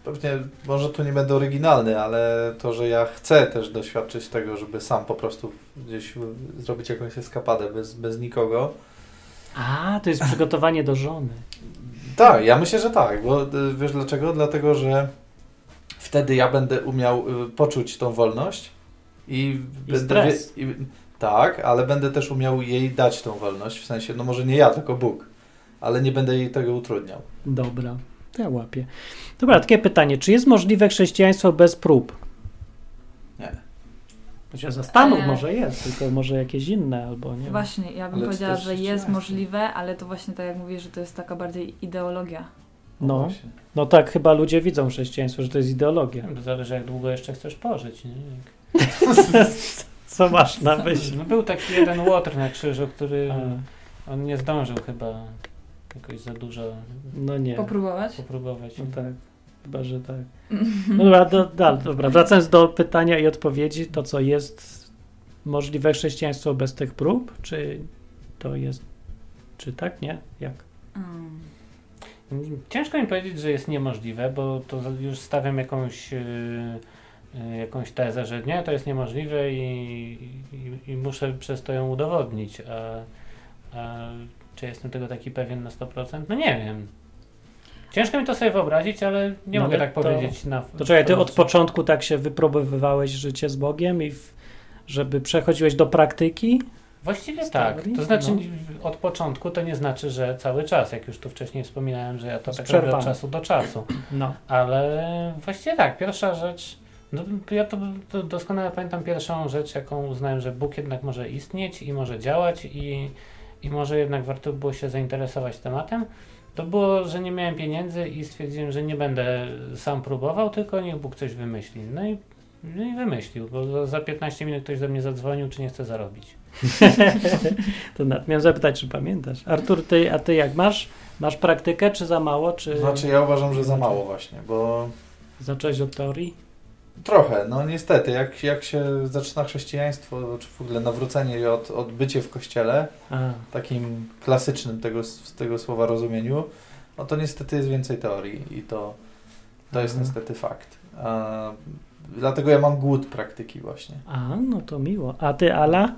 pewnie, może tu nie będę oryginalny, ale to, że ja chcę też doświadczyć tego, żeby sam po prostu gdzieś zrobić jakąś eskapadę bez, bez nikogo. A, to jest przygotowanie do żony. Tak, ja myślę, że tak, bo y, wiesz dlaczego? Dlatego, że wtedy ja będę umiał y, poczuć tą wolność i, I będę. Wie, i, tak, ale będę też umiał jej dać tą wolność, w sensie, no może nie ja, tylko Bóg, ale nie będę jej tego utrudniał. Dobra, to ja łapię. Dobra, takie pytanie. Czy jest możliwe chrześcijaństwo bez prób? Nie. To się zastanów, E. może jest, tylko może jakieś inne, albo nie. Właśnie, ja bym Ale powiedziała, że jest możliwe, ale to właśnie tak jak mówię, że to jest taka bardziej ideologia. No, właśnie. no tak chyba ludzie widzą chrześcijaństwo, że to jest ideologia. To Zależy jak długo jeszcze chcesz pożyć. Nie? Co masz na myśli? No, był taki jeden łotr na krzyżu, który A, on nie zdążył chyba jakoś za dużo No nie. Popróbować? popróbować. No tak, chyba, że tak. No dobra, do, da, dobra, wracając do pytania i odpowiedzi, to co jest możliwe chrześcijaństwo bez tych prób, czy to jest, czy tak, nie? Jak? Mm. Ciężko mi powiedzieć, że jest niemożliwe, bo to już stawiam jakąś, yy, jakąś tezę, że nie, to jest niemożliwe i, i, i muszę przez to ją udowodnić. A, a czy jestem tego taki pewien na 100%? No nie wiem. Ciężko mi to sobie wyobrazić, ale nie No mogę tak to- powiedzieć na To czekaj, ty od początku tak się wypróbowywałeś życie z Bogiem i w, żeby przechodziłeś do praktyki? Właściwie tak. teorii? To znaczy No. od początku to nie znaczy, że cały czas, jak już tu wcześniej wspominałem, że ja to tak robię od czasu do czasu. No. Ale właściwie tak, pierwsza rzecz, no, ja to, to doskonale pamiętam pierwszą rzecz, jaką uznałem, że Bóg jednak może istnieć i może działać i, i może jednak warto było się zainteresować tematem. To było, że nie miałem pieniędzy i stwierdziłem, że nie będę sam próbował, tylko niech Bóg coś wymyśli. No i, no i wymyślił, bo za 15 minut ktoś do mnie zadzwonił, czy nie chce zarobić. To nawet miałem zapytać, czy pamiętasz. Artur, ty, a ty jak masz? Masz praktykę, czy za mało, czy Znaczy ja uważam, że za mało właśnie, bo zacząłeś od teorii? trochę, no niestety, jak, jak się zaczyna chrześcijaństwo, czy w ogóle nawrócenie od, odbycie w kościele, A, takim klasycznym tego, tego słowa rozumieniu, no to niestety jest więcej teorii i to, to jest Mhm. niestety fakt. A, dlatego ja mam głód praktyki właśnie. a, no to miło. A ty, Ala?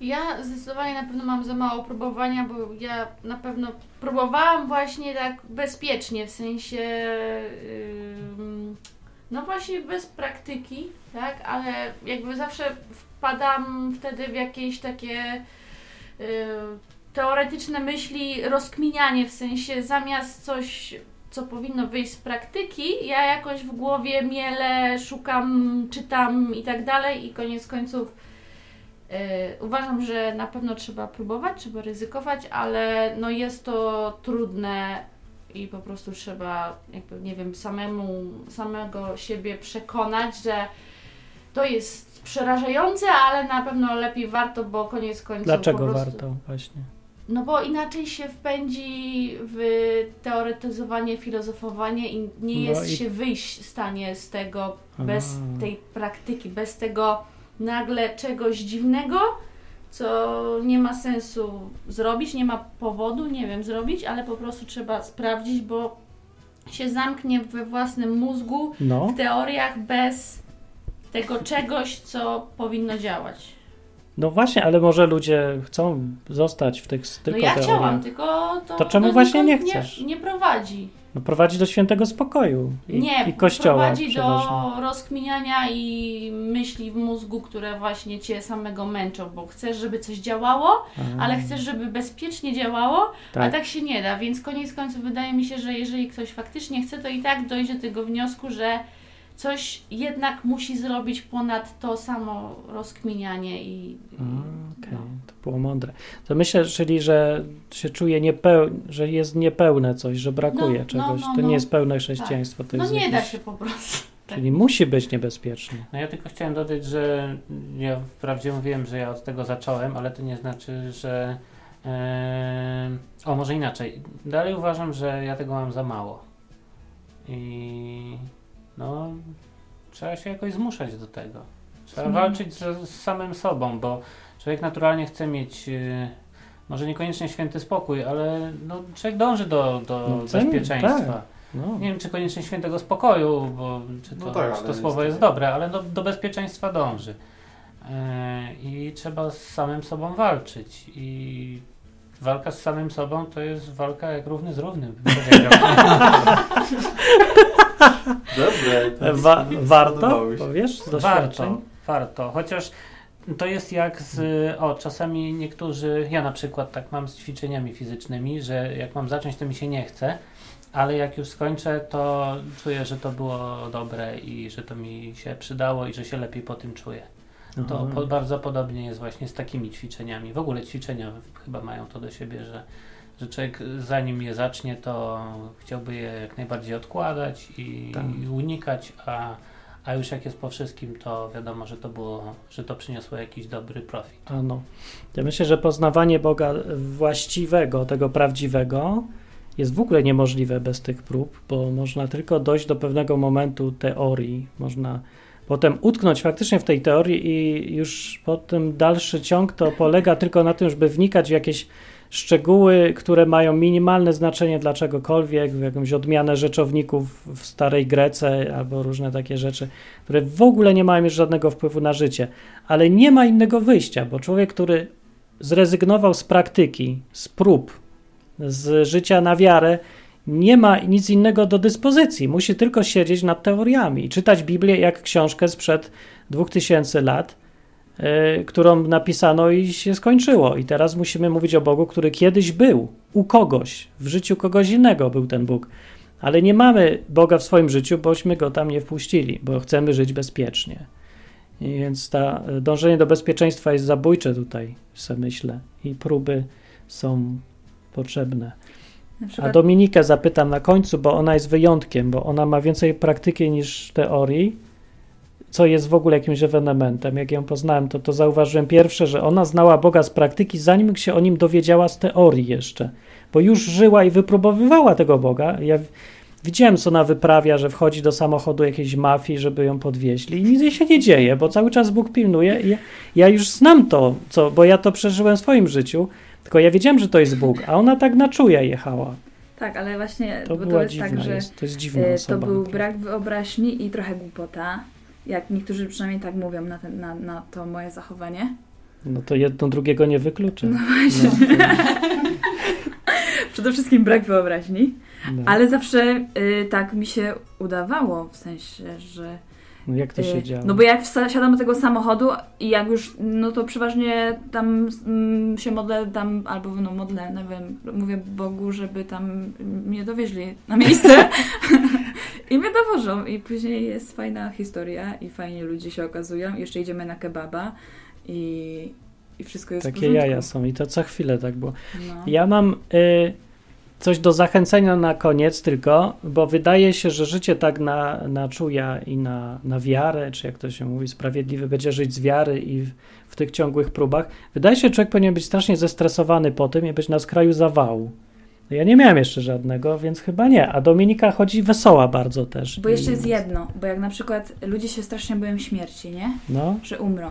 Ja zdecydowanie na pewno mam za mało próbowania, bo ja na pewno próbowałam właśnie tak bezpiecznie, w sensie ym, no właśnie bez praktyki, tak, ale jakby zawsze wpadam wtedy w jakieś takie y, teoretyczne myśli, rozkminianie, w sensie zamiast coś co powinno wyjść z praktyki, ja jakoś w głowie miele, szukam, czytam i tak dalej i koniec końców Yy, uważam, że na pewno trzeba próbować, trzeba ryzykować, ale no jest to trudne i po prostu trzeba, jakby, nie wiem, samemu, samego siebie przekonać, że to jest przerażające, ale na pewno lepiej warto, bo koniec końców Dlaczego prostu, warto właśnie? No bo inaczej się wpędzi w teoretyzowanie, filozofowanie i nie No jest i- się wyjść w stanie z tego bez tej praktyki, bez tego nagle czegoś dziwnego, co nie ma sensu zrobić, nie ma powodu, nie wiem, zrobić, ale po prostu trzeba sprawdzić, bo się zamknie we własnym mózgu No, w teoriach bez tego czegoś, co powinno działać. no właśnie, ale może ludzie chcą zostać w tych tylko no ja teoriach. chciałam, tylko to, To czemu no, właśnie nie chcesz? Nie, nie prowadzi. No, prowadzi do świętego spokoju i, nie, i kościoła prowadzi przeważnie. do rozkminiania i myśli w mózgu, które właśnie cię samego męczą, bo chcesz, żeby coś działało, A, ale chcesz, żeby bezpiecznie działało, a tak. tak się nie da, więc koniec końców wydaje mi się, że jeżeli ktoś faktycznie chce, to i tak dojdzie do tego wniosku, że coś jednak musi zrobić ponad to samo rozkminianie i... I Okej, no. to było mądre. To myślę, czyli, że się czuje niepeł... że jest niepełne coś, że brakuje No, no, czegoś. no, to no. nie jest pełne chrześcijaństwo. To no jest nie da się po prostu. Czyli musi być niebezpieczne. No ja tylko chciałem dodać, że ja wprawdzie mówiłem, że ja od tego zacząłem, ale to nie znaczy, że. E, o, może inaczej. Dalej uważam, że ja tego mam za mało. I no, trzeba się jakoś zmuszać do tego. Trzeba Mhm. walczyć z, z samym sobą, bo człowiek naturalnie chce mieć. E, może niekoniecznie święty spokój, ale no, człowiek dąży do, do No, bezpieczeństwa. tak. No. Nie wiem, czy koniecznie świętego spokoju, bo czy to, No tak, czy to słowo jest- jest dobre, ale do, do bezpieczeństwa dąży. E, I trzeba z samym sobą walczyć. I walka z samym sobą to jest walka jak równy z równym, bym powiedział. Dobre. to jest- Wa- warto, powiesz, z doświadczeń? warto, warto. Chociaż to jest jak z. O, czasami niektórzy. Ja na przykład tak mam z ćwiczeniami fizycznymi, że jak mam zacząć, to mi się nie chce. Ale jak już skończę, to czuję, że to było dobre i że to mi się przydało i że się lepiej po tym czuję. To Aha. po, bardzo podobnie jest właśnie z takimi ćwiczeniami. W ogóle ćwiczenia chyba mają to do siebie, że, że człowiek zanim je zacznie, to chciałby je jak najbardziej odkładać i, Tak. i unikać, a, a już jak jest po wszystkim, to wiadomo, że to było, że to przyniosło jakiś dobry profit. A no. Ja myślę, że poznawanie Boga właściwego, tego prawdziwego, jest w ogóle niemożliwe bez tych prób, bo można tylko dojść do pewnego momentu teorii. Można potem utknąć faktycznie w tej teorii i już potem dalszy ciąg to polega tylko na tym, żeby wnikać w jakieś szczegóły, które mają minimalne znaczenie dla czegokolwiek, w jakąś odmianę rzeczowników w starej Grece albo różne takie rzeczy, które w ogóle nie mają już żadnego wpływu na życie. Ale nie ma innego wyjścia, bo człowiek, który zrezygnował z praktyki, z prób, z życia na wiarę nie ma nic innego do dyspozycji. Musi tylko siedzieć nad teoriami i czytać Biblię jak książkę sprzed 2000 lat, którą napisano i się skończyło. I teraz musimy mówić o Bogu, który kiedyś był u kogoś, w życiu kogoś innego był ten Bóg. Ale nie mamy Boga w swoim życiu, bośmy go tam nie wpuścili, bo chcemy żyć bezpiecznie. I więc ta dążenie do bezpieczeństwa jest zabójcze tutaj, sobie myślę, i próby są potrzebne. Na A przykład, Dominikę zapytam na końcu, bo ona jest wyjątkiem, bo ona ma więcej praktyki niż teorii, co jest w ogóle jakimś ewenementem. Jak ją poznałem, to, to zauważyłem pierwsze, że ona znała Boga z praktyki, zanim się o nim dowiedziała z teorii jeszcze, bo już żyła i wypróbowywała tego Boga. Ja widziałem, co ona wyprawia, że wchodzi do samochodu jakiejś mafii, żeby ją podwieźli i nic się nie dzieje, bo cały czas Bóg pilnuje i ja, ja już znam to, co, bo ja to przeżyłem w swoim życiu, tylko ja wiedziałem, że to jest Bóg, a ona tak na czuje jechała. tak, ale właśnie, To bo to jest tak, że jest, to jest e, to był brak wyobraźni i trochę głupota. Jak niektórzy przynajmniej tak mówią na, ten, na, na to moje zachowanie. No to jedno drugiego nie wyklucza. No No, Przede wszystkim brak wyobraźni. no. Ale zawsze y, tak mi się udawało, w sensie, że. no jak to się y, działo? no bo jak wsiadam do tego samochodu i jak już, no to przeważnie tam mm, się modlę, tam albo no modlę, nie wiem, mówię Bogu, żeby tam mnie dowieźli na miejsce i mnie dowożą. I później jest fajna historia i fajnie ludzie się okazują. Jeszcze idziemy na kebaba i, i wszystko jest Takie jaja są i to co chwilę tak było. No. Ja mam y, coś do zachęcenia na koniec tylko, bo wydaje się, że życie tak na, na czuja i na, na wiarę, czy jak to się mówi, sprawiedliwy będzie żyć z wiary i w, w tych ciągłych próbach. Wydaje się, że człowiek powinien być strasznie zestresowany po tym i być na skraju zawału. No Ja nie miałem jeszcze żadnego, więc chyba nie. A Dominika chodzi wesoła bardzo też. Bo jeszcze jest jedno, bo jak na przykład ludzie się strasznie boją śmierci, nie? No, Że umrą.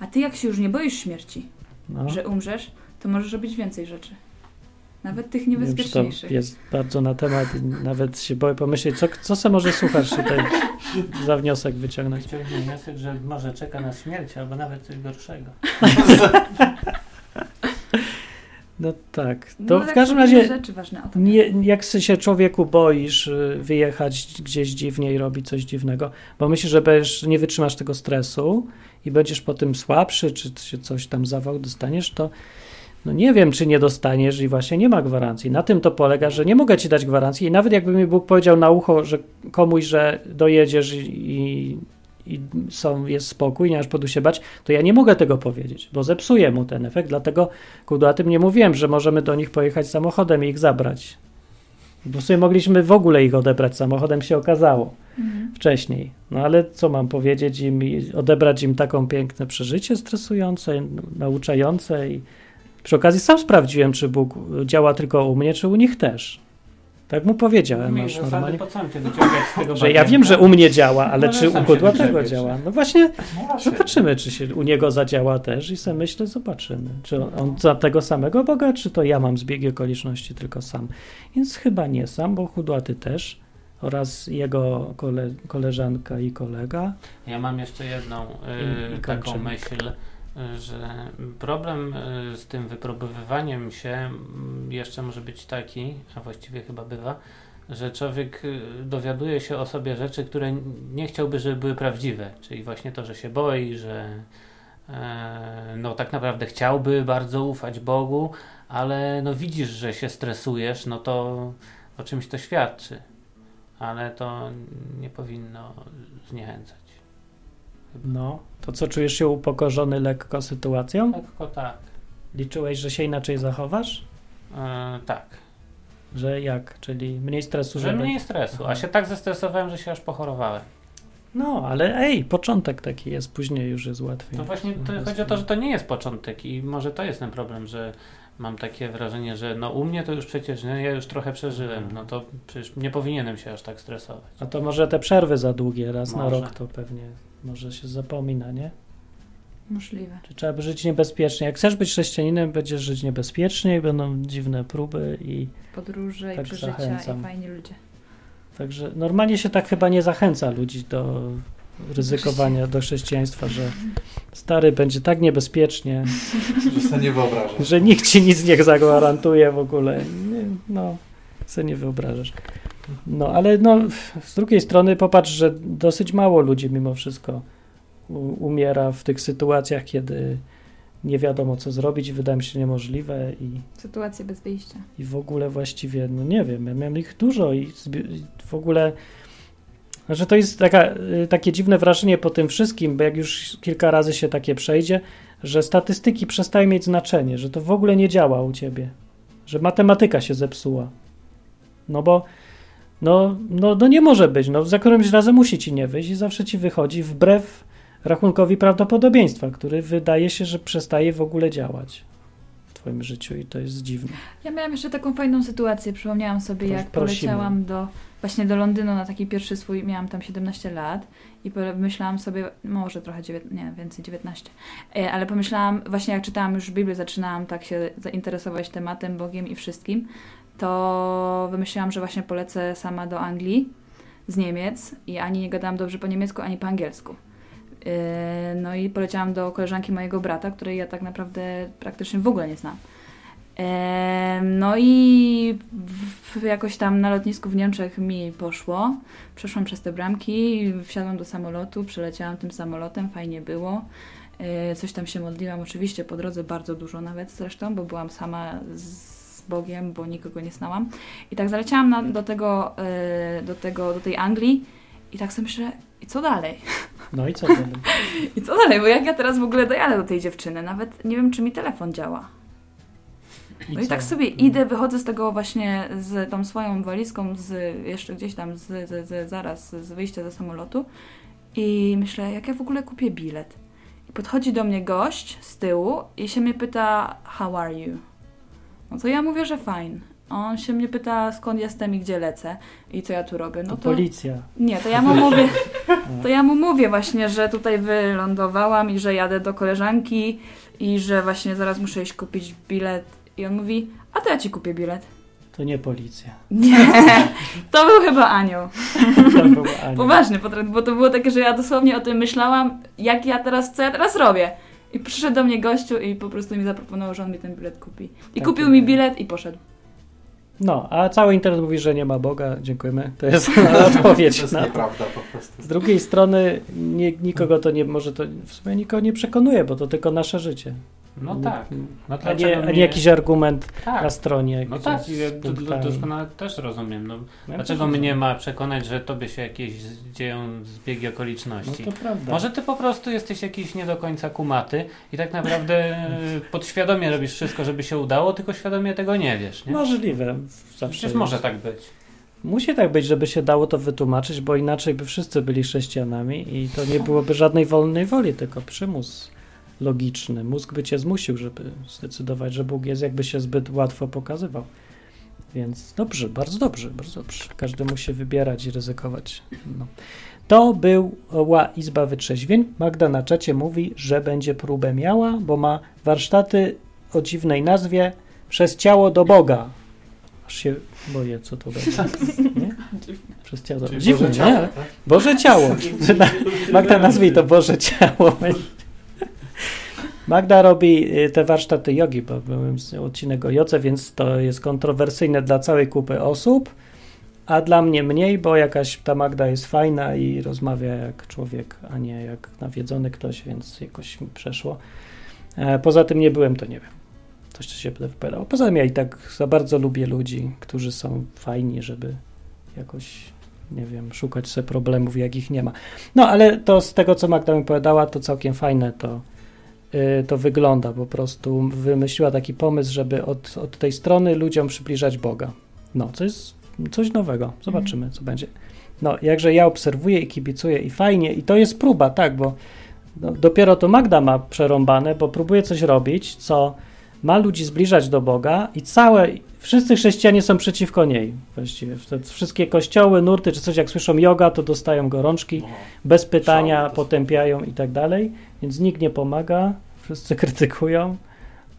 A ty jak się już nie boisz śmierci, no. że umrzesz, to możesz robić więcej rzeczy. Nawet tych Nie wiem, czy to niebezpieczniejszych. jest bardzo na temat i nawet się boję pomyśleć, co, co se może słuchać tutaj za wniosek wyciągnąć. Wyciągnij wniosek, że może czeka na śmierć albo nawet coś gorszego. No tak. To No, w tak każdym razie nie, jak się człowieku boisz y, wyjechać gdzieś dziwnie i robić coś dziwnego, bo myślisz, że będziesz, nie wytrzymasz tego stresu i będziesz po tym słabszy, czy się coś tam zawał dostaniesz, to no nie wiem, czy nie dostaniesz i właśnie nie ma gwarancji. Na tym to polega, że nie mogę ci dać gwarancji i nawet jakby mi Bóg powiedział na ucho, że komuś, że dojedziesz i, i, i są, jest spokój, nie masz podu się bać, to ja nie mogę tego powiedzieć, bo zepsuję mu ten efekt, dlatego kudłatym nie mówiłem, że możemy do nich pojechać samochodem i ich zabrać. Bo sobie mogliśmy w ogóle ich odebrać samochodem, się okazało Mhm. wcześniej. No ale co mam powiedzieć im i odebrać im taką piękne przeżycie stresujące, nauczające i przy okazji sam sprawdziłem, czy Bóg działa tylko u mnie, czy u nich też. Tak mu powiedziałem aż zasady, normalnie. Że ja wiem, że u mnie działa, ale Może czy u kudłatego działa? No właśnie No. Zobaczymy, czy się u niego zadziała też i sobie myślę, zobaczymy. Czy on, on za tego samego Boga, czy to ja mam zbiegi okoliczności tylko sam. Więc chyba nie sam, bo chudłaty też oraz jego kole, koleżanka i kolega. Ja mam jeszcze jedną y, I- i taką myśl, że problem y, z tym wypróbowywaniem się mm, jeszcze może być taki, a właściwie chyba bywa, że człowiek y, dowiaduje się o sobie rzeczy, które nie chciałby, żeby były prawdziwe. Czyli właśnie to, że się boi, że e, no tak naprawdę chciałby bardzo ufać Bogu, ale no widzisz, że się stresujesz, no to o czymś to świadczy. Ale to nie powinno zniechęcać. No, to co, czujesz się upokorzony lekko sytuacją? Lekko tak. Liczyłeś, że się inaczej zachowasz? E, tak. Że jak? Czyli mniej stresu, Że żeby... mniej stresu. A się tak zestresowałem, że się aż pochorowałem. No, ale ej, początek taki jest, później już jest łatwiej. To właśnie to chodzi o to, że to nie jest początek i może to jest ten problem, że mam takie wrażenie, że no u mnie to już przecież, nie, ja już trochę przeżyłem, no to przecież nie powinienem się aż tak stresować. A to może te przerwy za długie, raz na Może. rok to pewnie może się zapomina, nie? Możliwe. Czy trzeba by żyć niebezpiecznie? Jak chcesz być chrześcijaninem, będziesz żyć niebezpiecznie, będą dziwne próby i Podróże Tak i przeżycia zachęcam. i fajni ludzie. także normalnie się tak chyba nie zachęca ludzi do ryzykowania do chrześcijaństwa, że stary będzie tak niebezpiecznie, Że sobie nie że nikt ci nic nie zagwarantuje w ogóle. Nie, no, sobie nie wyobrażasz. No, ale no, z drugiej strony popatrz, że dosyć mało ludzi mimo wszystko umiera w tych sytuacjach, kiedy nie wiadomo co zrobić, wydaje mi się niemożliwe i, Sytuacje bez wyjścia. i w ogóle właściwie, no nie wiem, ja miałem ich dużo i i w ogóle, że to jest taka, y, takie dziwne wrażenie po tym wszystkim, bo jak już kilka razy się takie przejdzie, że statystyki przestają mieć znaczenie, że to w ogóle nie działa u ciebie, że matematyka się zepsuła. No bo no, no, no nie może być, no za którymś razem musi ci nie wyjść i zawsze ci wychodzi wbrew rachunkowi prawdopodobieństwa, który wydaje się, że przestaje w ogóle działać w twoim życiu i to jest dziwne. Ja miałam jeszcze taką fajną sytuację. Przypomniałam sobie, Proś- jak prosimy. poleciałam do, właśnie do Londynu na taki pierwszy swój, miałam tam 17 lat i pomyślałam sobie, może trochę, nie, więcej, 19, e, ale pomyślałam, właśnie jak czytałam już Biblię, zaczynałam tak się zainteresować tematem, Bogiem i wszystkim, to wymyśliłam, że właśnie polecę sama do Anglii z Niemiec i ani nie gadałam dobrze po niemiecku, ani po angielsku. E, No i poleciałam do koleżanki mojego brata, której ja tak naprawdę praktycznie w ogóle nie znam. Em, No i jakoś tam na lotnisku w Niemczech mi poszło. Przeszłam przez te bramki, wsiadłam do samolotu, przyleciałam tym samolotem, fajnie było. E, Coś tam się modliłam, oczywiście po drodze bardzo dużo nawet zresztą, bo byłam sama z Bogiem, bo nikogo nie znałam. I tak zaleciałam na, do, tego, e, do tego, do tej Anglii i tak sobie myślę, i co dalej? No i co dalej? I co dalej? Bo jak ja teraz w ogóle dojadę do tej dziewczyny? Nawet nie wiem, czy mi telefon działa. No i co? tak sobie idę, wychodzę z tego właśnie z tą swoją walizką, z jeszcze gdzieś tam z, z, z, zaraz z wyjścia ze samolotu i myślę, jak ja w ogóle kupię bilet. I podchodzi do mnie gość z tyłu i się mnie pyta, how are you? No to ja mówię, że fine. On się mnie pyta, skąd jestem i gdzie lecę i co ja tu robię. No To to, policja. nie, to ja mu mówię, to ja mu mówię właśnie, że tutaj wylądowałam i że jadę do koleżanki i że właśnie zaraz muszę iść kupić bilet. I on mówi, a to ja ci kupię bilet. To nie policja. Nie, to był chyba anioł. To był anioł. Poważnie, potra- bo to było takie, że ja dosłownie o tym myślałam, jak ja teraz, co ja teraz robię. I przyszedł do mnie gościu i po prostu mi zaproponował, że on mi ten bilet kupi. I Tak, kupił tak. mi bilet i poszedł. No, a cały internet mówi, że nie ma Boga. Dziękujemy. To jest odpowiedź To jest na to. nieprawda po prostu. Z drugiej strony nie, nikogo to nie może to w sumie nikogo nie przekonuje, bo to tylko nasze życie. No Nie- tak. No A nie, nie jakiś argument tak. na stronie. No tak, ja punktami. doskonale też rozumiem. No, Ja dlaczego mnie ma przekonać, że tobie się jakieś dzieją zbiegi No okoliczności? to prawda. Może ty po prostu jesteś jakiś nie do końca kumaty i tak naprawdę y, podświadomie robisz wszystko, żeby się udało, tylko świadomie tego nie wiesz, nie? Możliwe. Zawsze Przecież jest. może tak być. Musi tak być, żeby się dało to wytłumaczyć, bo inaczej by wszyscy byli chrześcijanami i to nie byłoby żadnej wolnej woli, tylko przymus logiczny. Mózg by cię zmusił, żeby zdecydować, że Bóg jest, jakby się zbyt łatwo pokazywał. Więc dobrze, bardzo dobrze, bardzo dobrze. Każdy musi wybierać i ryzykować. No. To była Izba Wytrzeźwień. Magda na czacie mówi, że będzie próbę miała, bo ma warsztaty o dziwnej nazwie Przez ciało do Boga. Aż się boję, co to będzie. Nie? Przez ciało do Czyli Dziwne, Boże nie? ciało, tak? Boże ciało. Magda nazwij to Boże ciało. Magda robi y, te warsztaty jogi, bo byłem odcinek o jodze, więc to jest kontrowersyjne dla całej kupy osób, a dla mnie mniej, bo jakaś ta Magda jest fajna i rozmawia jak człowiek, a nie jak nawiedzony ktoś, więc jakoś mi przeszło. E, Poza tym nie byłem, to nie wiem. Coś, co się wypowiadało. Poza tym ja i tak za bardzo lubię ludzi, którzy są fajni, żeby jakoś, nie wiem, szukać sobie problemów, jakich nie ma. No, ale to z tego, co Magda mi powiedziała, to całkiem fajne to, to wygląda. Po prostu wymyśliła taki pomysł, żeby od, od tej strony ludziom przybliżać Boga. No, jest coś nowego. Zobaczymy, co będzie. No, jakże ja obserwuję i kibicuję i fajnie, i to jest próba, tak, bo no, dopiero to Magda ma przerąbane, bo próbuje coś robić, co ma ludzi zbliżać do Boga i całe, wszyscy chrześcijanie są przeciwko niej właściwie. Te wszystkie kościoły, nurty czy coś, jak słyszą yoga, to dostają gorączki, bez pytania, potępiają i tak dalej, więc nikt nie pomaga, wszyscy krytykują,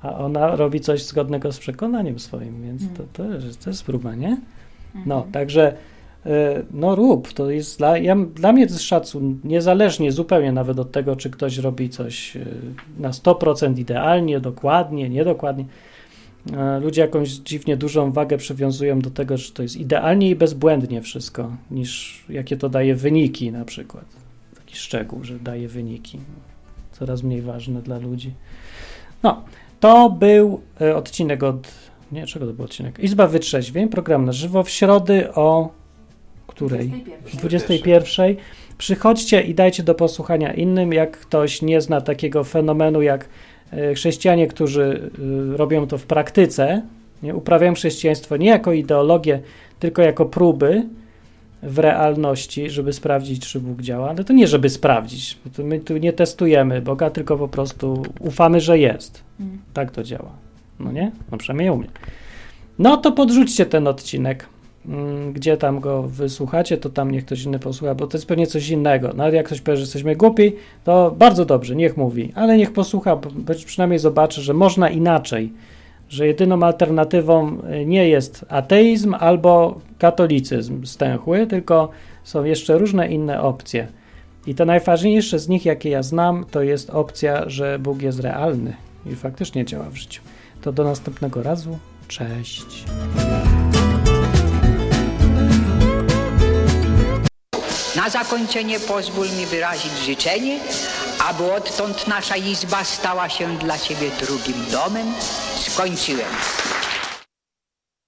a ona robi coś zgodnego z przekonaniem swoim, więc to, to, jest, to jest próba, nie? No, Mhm. także e, no rób, to jest dla, ja, dla mnie to jest szacun, niezależnie zupełnie nawet od tego, czy ktoś robi coś e, na 100% idealnie, dokładnie, niedokładnie. E, Ludzie jakąś dziwnie dużą wagę przywiązują do tego, że to jest idealnie i bezbłędnie wszystko, niż jakie to daje wyniki na przykład. Taki szczegół, że daje wyniki. Coraz mniej ważne dla ludzi. No, to był e, odcinek od... Nie, czego to był odcinek? Izba Wytrzeźwień, program na żywo w środy o której? 21. 21. Przychodźcie i dajcie do posłuchania innym, jak ktoś nie zna takiego fenomenu jak e, chrześcijanie, którzy e, robią to w praktyce, nie, uprawiają chrześcijaństwo nie jako ideologię, tylko jako próby w realności, żeby sprawdzić, czy Bóg działa, ale to nie żeby sprawdzić, my tu nie testujemy Boga, tylko po prostu ufamy, że jest. Mm. Tak to działa. No nie? No przynajmniej u mnie. No to podrzućcie ten odcinek. Mm, Gdzie tam go wysłuchacie, to tam niech ktoś inny posłucha, bo to jest pewnie coś innego. Nawet jak ktoś powie, że jesteśmy głupi, to bardzo dobrze, niech mówi, ale niech posłucha, przynajmniej zobaczy, że można inaczej, że jedyną alternatywą y, nie jest ateizm albo katolicyzm stęchły, tylko są jeszcze różne inne opcje. I te najważniejsze z nich, jakie ja znam, to jest opcja, że Bóg jest realny i faktycznie działa w życiu. To do następnego razu. Cześć. Na zakończenie pozwól mi wyrazić życzenie, aby odtąd nasza izba stała się dla Ciebie drugim domem. Skończyłem.